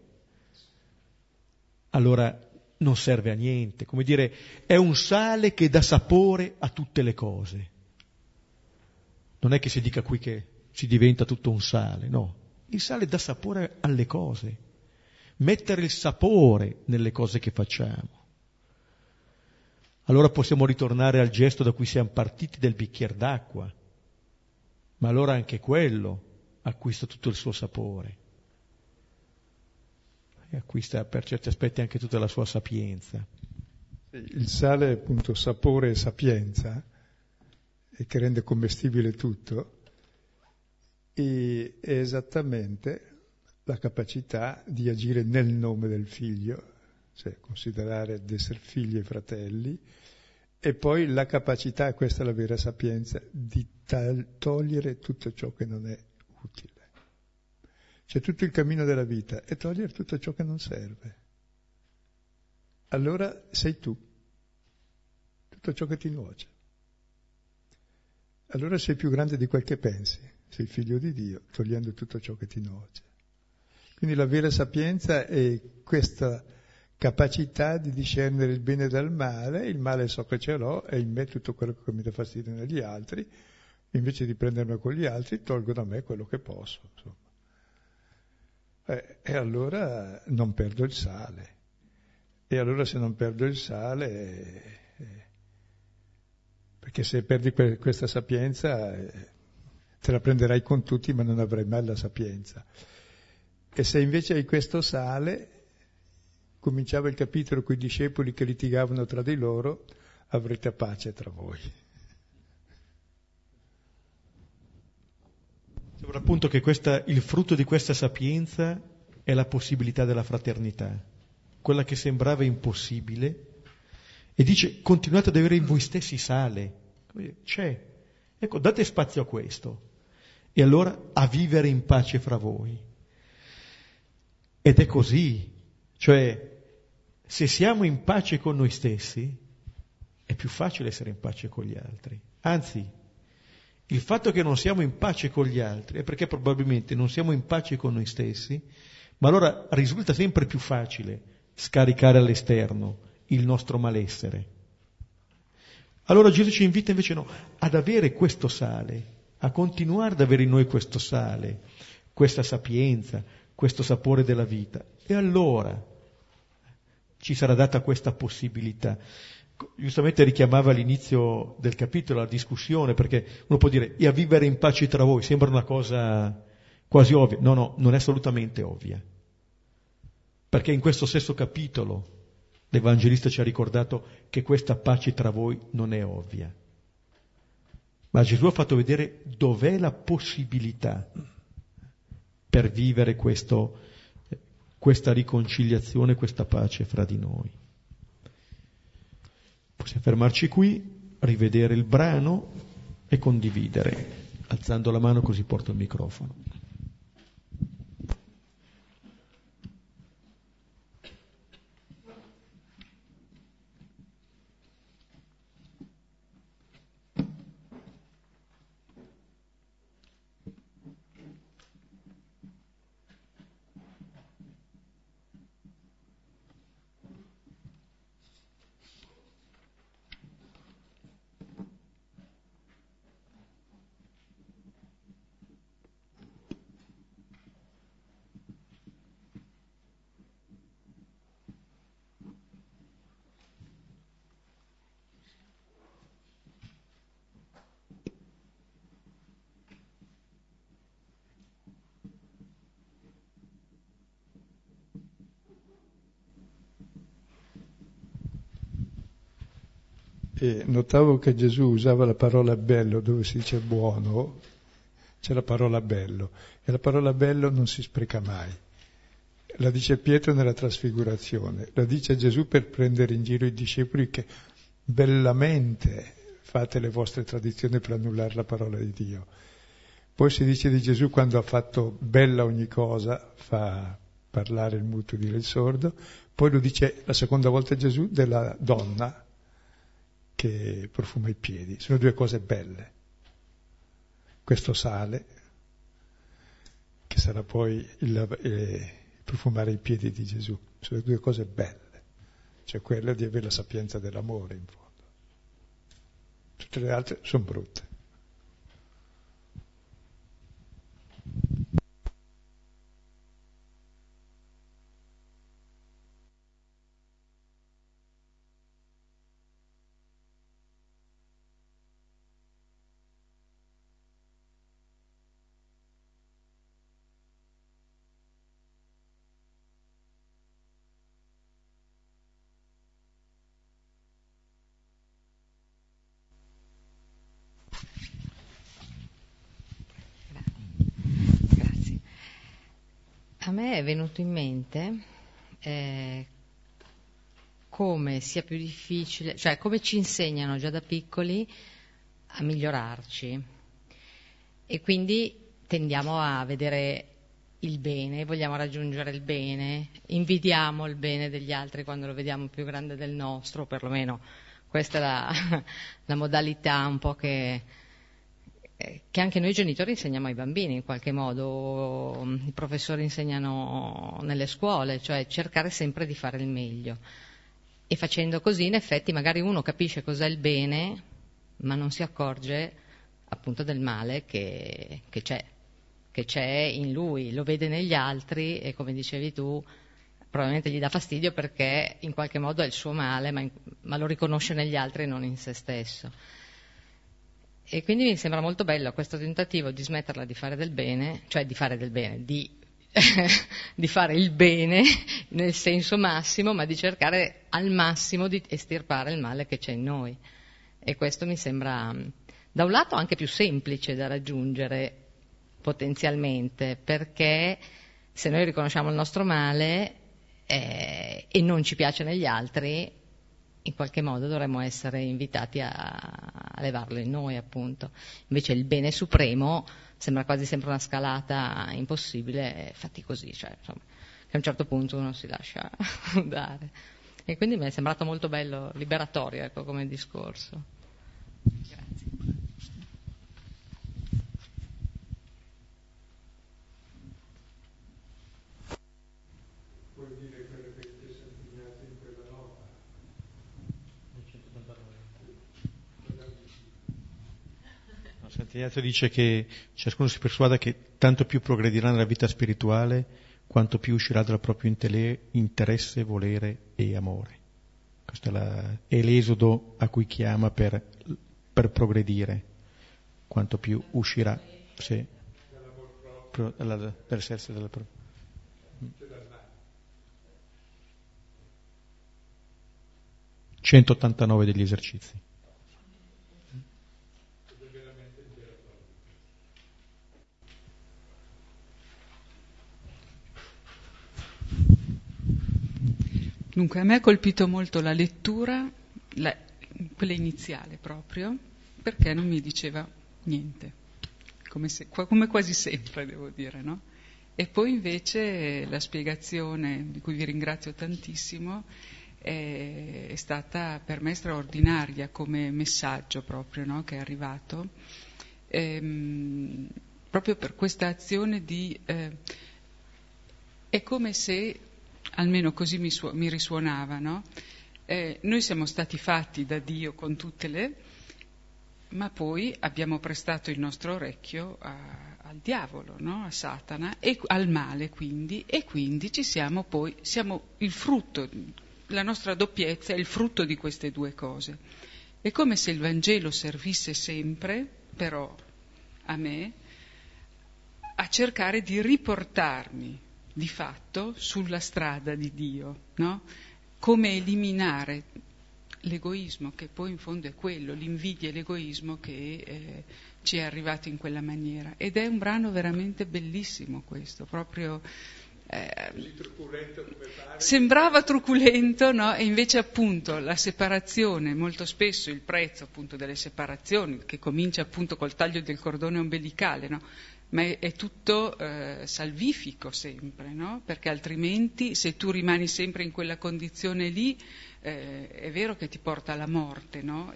allora non serve a niente. Come dire, è un sale che dà sapore a tutte le cose. Non è che si dica qui che si diventa tutto un sale, no. Il sale dà sapore alle cose. mettere il sapore nelle cose che facciamo. Allora possiamo ritornare al gesto da cui siamo partiti del bicchiere d'acqua, ma allora anche quello acquista tutto il suo sapore e acquista per certi aspetti anche tutta la sua sapienza. Il sale è appunto sapore e sapienza e che rende commestibile tutto e è esattamente la capacità di agire nel nome del figlio, cioè considerare di essere figli e fratelli, e poi la capacità, questa è la vera sapienza, di togliere tutto ciò che non è utile. C'è tutto il cammino della vita e togliere tutto ciò che non serve. Allora sei tu, tutto ciò che ti nuoce. Allora sei più grande di quel che pensi, sei figlio di Dio, togliendo tutto ciò che ti nuoce. Quindi la vera sapienza è questa capacità di discernere il bene dal male, il male so che ce l'ho, è in me tutto quello che mi dà fastidio negli altri, invece di prendermi con gli altri tolgo da me quello che posso. Eh, e allora non perdo il sale. E allora se non perdo il sale, eh, perché se perdi que- questa sapienza, eh, te la prenderai con tutti ma non avrai mai la sapienza. E se invece hai questo sale, cominciava il capitolo con i discepoli che litigavano tra di loro, avrete pace tra voi. Sembra appunto che questa, il frutto di questa sapienza è la possibilità della fraternità, quella che sembrava impossibile, e dice continuate ad avere in voi stessi sale, c'è, ecco date spazio a questo, e allora a vivere in pace fra voi. Ed è così, cioè se siamo in pace con noi stessi, è più facile essere in pace con gli altri. Anzi, il fatto che non siamo in pace con gli altri è perché probabilmente non siamo in pace con noi stessi, ma allora risulta sempre più facile scaricare all'esterno il nostro malessere. Allora Gesù ci invita invece no, ad avere questo sale, a continuare ad avere in noi questo sale, questa sapienza, questo sapore della vita. E allora ci sarà data questa possibilità. Giustamente richiamava all'inizio del capitolo la discussione, perché uno può dire, e a vivere in pace tra voi, sembra una cosa quasi ovvia. No, no, non è assolutamente ovvia. Perché in questo stesso capitolo l'Evangelista ci ha ricordato che questa pace tra voi non è ovvia. Ma Gesù ha fatto vedere dov'è la possibilità per vivere questo, questa riconciliazione, questa pace fra di noi. Possiamo fermarci qui, rivedere il brano e condividere. Alzando la mano così porto il microfono. E notavo che Gesù usava la parola bello dove si dice buono, c'è la parola bello e la parola bello non si spreca mai. La dice Pietro nella trasfigurazione, la dice Gesù per prendere in giro i discepoli che bellamente fate le vostre tradizioni per annullare la parola di Dio. Poi si dice di Gesù quando ha fatto bella ogni cosa, fa parlare il muto, dire il sordo, poi lo dice la seconda volta Gesù della donna che profuma i piedi. Sono due cose belle. Questo sale, che sarà poi il, eh, profumare i piedi di Gesù. Sono due cose belle, cioè quella di avere la sapienza dell'amore in fondo. Tutte le altre sono brutte. A me è venuto in mente eh, come sia più difficile, cioè come ci insegnano già da piccoli a migliorarci. E quindi tendiamo a vedere il bene, vogliamo raggiungere il bene, invidiamo il bene degli altri quando lo vediamo più grande del nostro, perlomeno questa è la, la modalità un po' che, che, anche noi genitori insegniamo ai bambini in qualche modo, i professori insegnano nelle scuole, cioè cercare sempre di fare il meglio. E facendo così, in effetti, magari uno capisce cos'è il bene, ma non si accorge appunto del male che, che c'è che c'è in lui, lo vede negli altri e come dicevi tu probabilmente gli dà fastidio perché in qualche modo è il suo male, ma, in, ma lo riconosce negli altri e non in se stesso. E quindi mi sembra molto bello questo tentativo di smetterla di fare del bene, cioè di fare del bene, di, di fare il bene nel senso massimo, ma di cercare al massimo di estirpare il male che c'è in noi. E questo mi sembra, da un lato, anche più semplice da raggiungere potenzialmente, perché se noi riconosciamo il nostro male eh, e non ci piace negli altri, in qualche modo dovremmo essere invitati a, a, levarlo in noi, appunto. Invece il bene supremo sembra quasi sempre una scalata impossibile, fatti così, cioè, insomma, che a un certo punto uno si lascia dare. E quindi mi è sembrato molto bello, liberatorio, ecco, come discorso. Grazie. Sant'Ignazio dice che ciascuno si persuada che tanto più progredirà nella vita spirituale quanto più uscirà dal proprio interesse, volere e amore. Questo è, la, è l'esodo a cui chiama per, per progredire, quanto più uscirà sì, per, per essere della propria. 189 degli esercizi. Dunque, a me ha colpito molto la lettura, la, quella iniziale proprio, perché non mi diceva niente, come, se, come quasi sempre devo dire, no? E poi invece la spiegazione, di cui vi ringrazio tantissimo, è, è stata per me straordinaria come messaggio proprio no? che è arrivato, ehm, proprio per questa azione di... Eh, è come se almeno così mi, su- mi risuonava, no? eh, noi siamo stati fatti da Dio con tutte le, ma poi abbiamo prestato il nostro orecchio a, al diavolo, no? a Satana, e al male quindi, e quindi ci siamo poi, siamo il frutto, la nostra doppiezza è il frutto di queste due cose. È come se il Vangelo servisse sempre, però a me, a cercare di riportarmi di fatto sulla strada di Dio, no? Come eliminare l'egoismo, che poi in fondo è quello, l'invidia e l'egoismo che eh, ci è arrivato in quella maniera. Ed è un brano veramente bellissimo questo, proprio... Eh, sembrava truculento, no? E invece appunto la separazione, molto spesso il prezzo appunto delle separazioni, che comincia appunto col taglio del cordone ombelicale, no? Ma è, è tutto eh, salvifico sempre, no? perché altrimenti se tu rimani sempre in quella condizione lì eh, è vero che ti porta alla morte. No?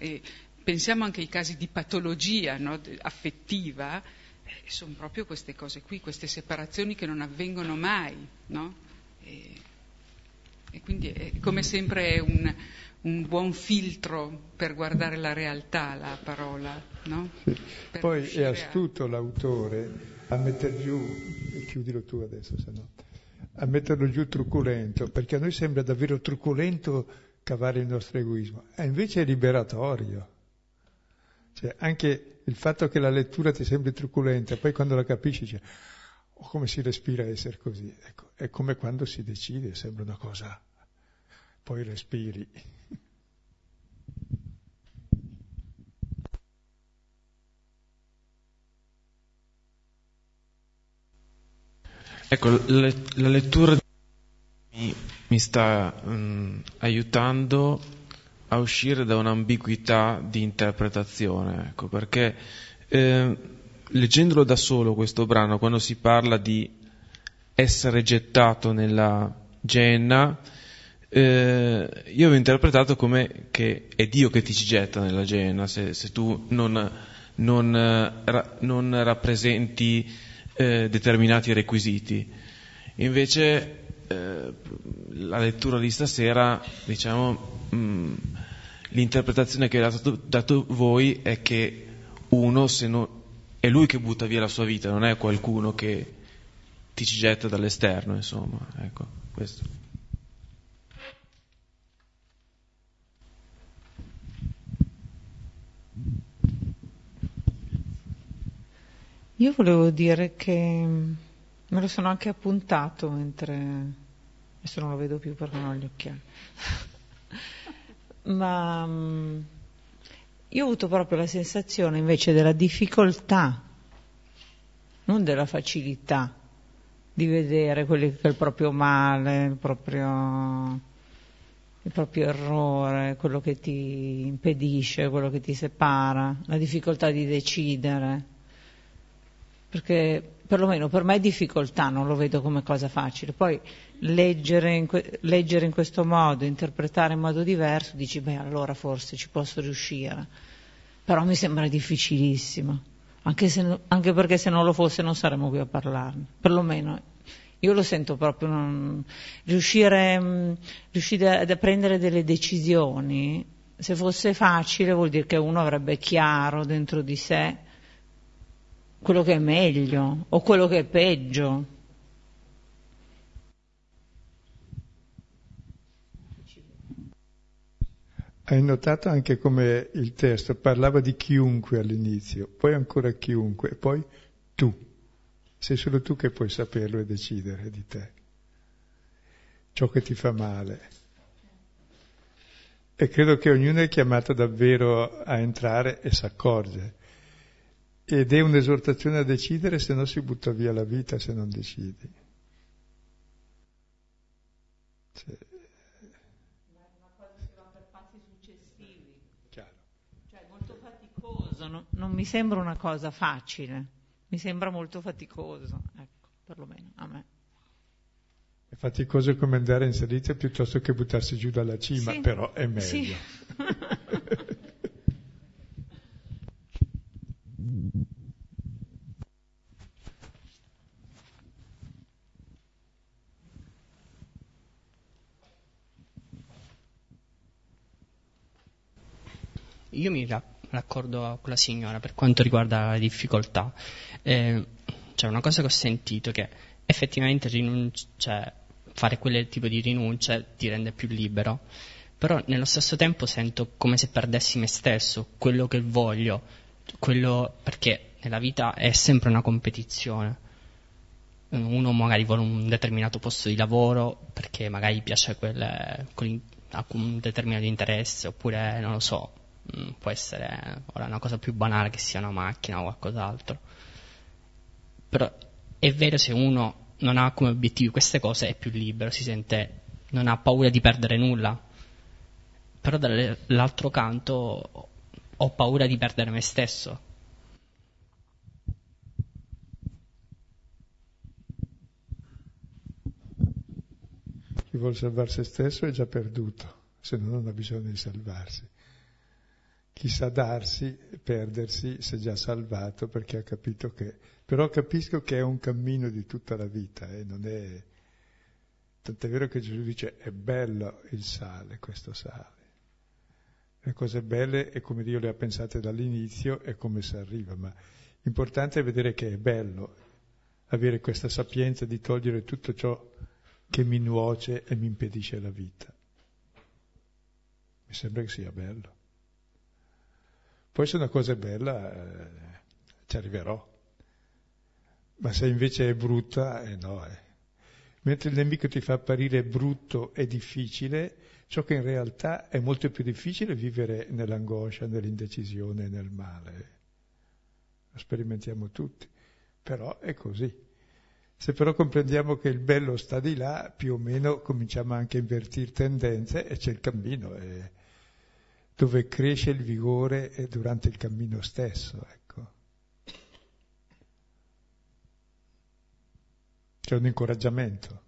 Pensiamo anche ai casi di patologia no? affettiva, eh, sono proprio queste cose qui, queste separazioni che non avvengono mai. E, e, quindi è, come sempre è un, un buon filtro per guardare la realtà, la parola. No? Sì. Poi è astuto a... l'autore a mettere giù, chiudilo tu adesso se no, a metterlo giù truculento, perché a noi sembra davvero truculento cavare il nostro egoismo, e invece è liberatorio. Cioè, anche il fatto che la lettura ti sembri truculenta, poi quando la capisci dici, oh, come si respira essere così? Ecco, è come quando si decide, sembra una cosa, poi respiri. Ecco, la lettura mi, mi sta um, aiutando a uscire da un'ambiguità di interpretazione, ecco, perché eh, leggendolo da solo questo brano, quando si parla di essere gettato nella genna, eh, io ho interpretato come che è Dio che ti ci getta nella genna, se, se tu non, non, ra, non rappresenti eh, determinati requisiti. Invece eh, la lettura di stasera, diciamo, mh, mm, l'interpretazione che avete dato, dato, voi è che uno, se no, è lui che butta via la sua vita, non è qualcuno che ti ci getta dall'esterno, insomma, ecco, questo. Io volevo dire che me lo sono anche appuntato mentre adesso non lo vedo più perché non ho gli occhiali. Ma mm, io ho avuto proprio la sensazione invece della difficoltà, non della facilità di vedere quello che è il proprio male, il proprio, il proprio errore, quello che ti impedisce, quello che ti separa, la difficoltà di decidere. Perché perlomeno per me è difficoltà, non lo vedo come cosa facile. Poi leggere in, que- leggere in, questo modo, interpretare in modo diverso, dici beh allora forse ci posso riuscire, però mi sembra difficilissimo, anche, se, anche perché se non lo fosse non saremmo qui a parlarne, perlomeno io lo sento proprio, non, riuscire, mm, riuscire a, a prendere delle decisioni, se fosse facile vuol dire che uno avrebbe chiaro dentro di sé quello che è meglio o quello che è peggio. Hai notato anche come il testo parlava di chiunque all'inizio, poi ancora chiunque, poi tu. Sei solo tu che puoi saperlo e decidere di te. Ciò che ti fa male. E credo che ognuno è chiamato davvero a entrare e s'accorge ed è un'esortazione a decidere, se no si butta via la vita se non decidi. Cioè... Ma è una cosa che va per passi successivi. Chiaro. Cioè, molto faticoso, no? non mi sembra una cosa facile, mi sembra molto faticoso, ecco, perlomeno a me. È faticoso come andare in salita piuttosto che buttarsi giù dalla cima, sì. però è meglio. Sì. io mi raccordo con la signora per quanto riguarda le difficoltà. Eh, c'è una cosa che ho sentito che effettivamente rinunci- cioè, fare quel tipo di rinuncia ti rende più libero, però nello stesso tempo sento come se perdessi me stesso, quello che voglio, quello, perché nella vita è sempre una competizione. Uno magari vuole un determinato posto di lavoro perché magari piace quel, quel, un determinato interesse, oppure non lo so, Mm, può essere ora una cosa più banale che sia una macchina o qualcos'altro. Però è vero se uno non ha come obiettivi queste cose è più libero, si sente, non ha paura di perdere nulla. Però dall'altro canto ho paura di perdere me stesso. Chi vuole salvare se stesso è già perduto, se no non ha bisogno di salvarsi. Chi sa darsi, perdersi, si è già salvato perché ha capito che... Però capisco che è un cammino di tutta la vita e eh, non è... Tant'è vero che Gesù dice è bello il sale, questo sale. Le cose belle è come Dio le ha pensate dall'inizio e come si arriva, ma l'importante è vedere che è bello, avere questa sapienza di togliere tutto ciò che mi nuoce e mi impedisce la vita. Mi sembra che sia bello. Poi se una cosa è bella eh, ci arriverò, ma se invece è brutta, eh no. Eh. Mentre il nemico ti fa apparire brutto e difficile, ciò che in realtà è molto più difficile è vivere nell'angoscia, nell'indecisione, nel male. Lo sperimentiamo tutti, però è così. Se però comprendiamo che il bello sta di là, più o meno cominciamo anche a invertire tendenze e c'è il cammino, eh, dove cresce il vigore durante il cammino stesso. Ecco. C'è un incoraggiamento.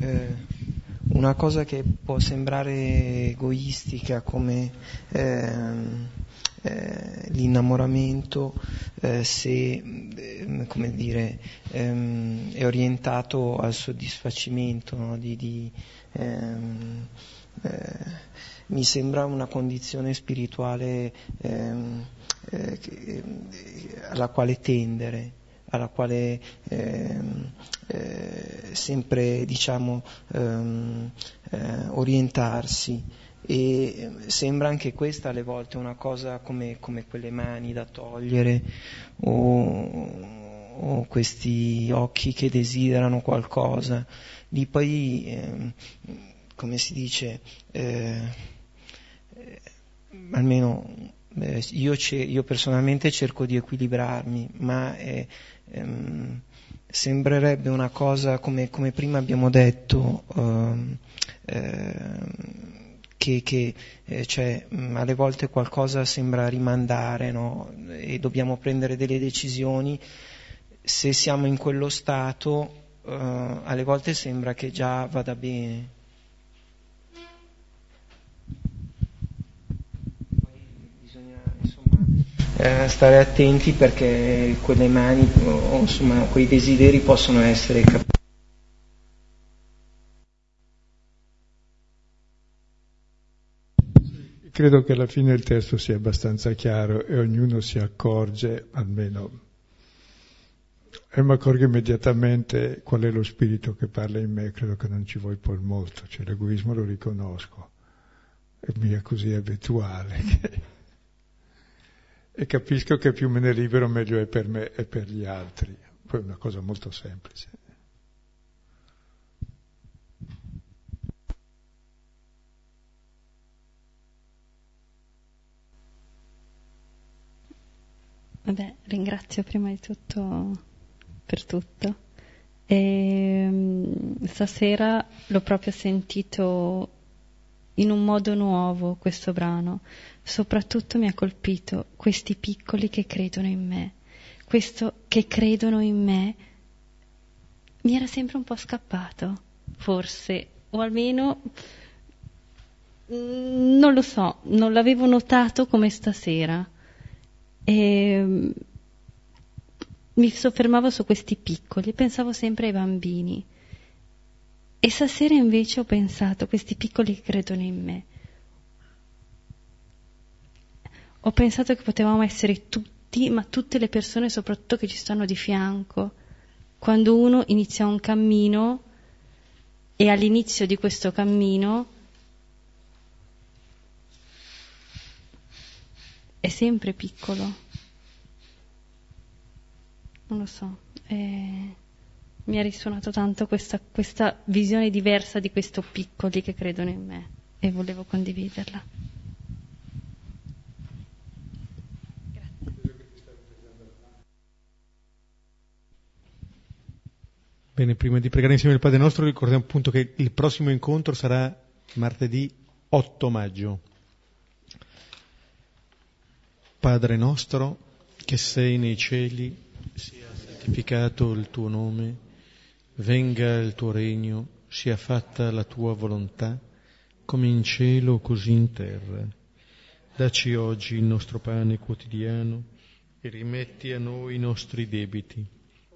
Eh una cosa che può sembrare egoistica come ehm, eh, l'innamoramento eh, se eh, come dire, ehm, è orientato al soddisfacimento no? di, di, ehm, eh, mi sembra una condizione spirituale ehm, eh, alla quale tendere alla quale ehm, eh, sempre diciamo, ehm, eh, orientarsi e sembra anche questa alle volte una cosa come, come quelle mani da togliere o, o, questi occhi che desiderano qualcosa, di poi ehm, come si dice eh, eh almeno eh, io, io, personalmente cerco di equilibrarmi, ma eh, ehm, sembrerebbe una cosa come, come prima abbiamo detto, ehm, ehm, che, che eh, cioè, mh, alle volte qualcosa sembra rimandare no? e dobbiamo prendere delle decisioni. Se siamo in quello stato, eh, alle volte sembra che già vada bene. eh, stare attenti perché quelle mani insomma quei desideri possono essere capiti. Credo che alla fine il testo sia abbastanza chiaro e ognuno si accorge, almeno e mi accorgo immediatamente qual è lo spirito che parla in me, credo che non ci vuoi poi molto, cioè l'egoismo lo riconosco, è così abituale che e capisco che più me ne libero meglio è per me e per gli altri. Poi è una cosa molto semplice. Vabbè, ringrazio prima di tutto per tutto. E, ehm, stasera l'ho proprio sentito in un modo nuovo questo brano. Soprattutto mi ha colpito questi piccoli che credono in me. Questo che credono in me mi era sempre un po' scappato, forse, o almeno mm, non lo so, non l'avevo notato come stasera. E mm, mi soffermavo su questi piccoli e pensavo sempre ai bambini. E stasera invece ho pensato questi piccoli che credono in me. Ho pensato che potevamo essere tutti, ma tutte le persone soprattutto che ci stanno di fianco. Quando uno inizia un cammino e all'inizio di questo cammino è sempre piccolo. Non lo so. È mi ha risuonato tanto questa, questa visione diversa di questi piccoli che credono in me e volevo condividerla. Bene, prima di pregare insieme il Padre nostro ricordiamo appunto che il prossimo incontro sarà martedì 8 maggio. Padre nostro che sei nei cieli, sia santificato il tuo nome venga il tuo regno, sia fatta la tua volontà, come in cielo così in terra. Daci oggi il nostro pane quotidiano e rimetti a noi i nostri debiti,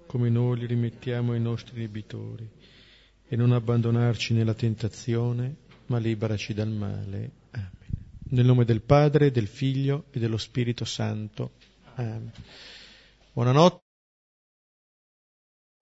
come noi li rimettiamo ai nostri debitori, e non abbandonarci nella tentazione, ma liberaci dal male. Nel nome del Padre, del Figlio e dello Spirito Santo. Amen. Buonanotte.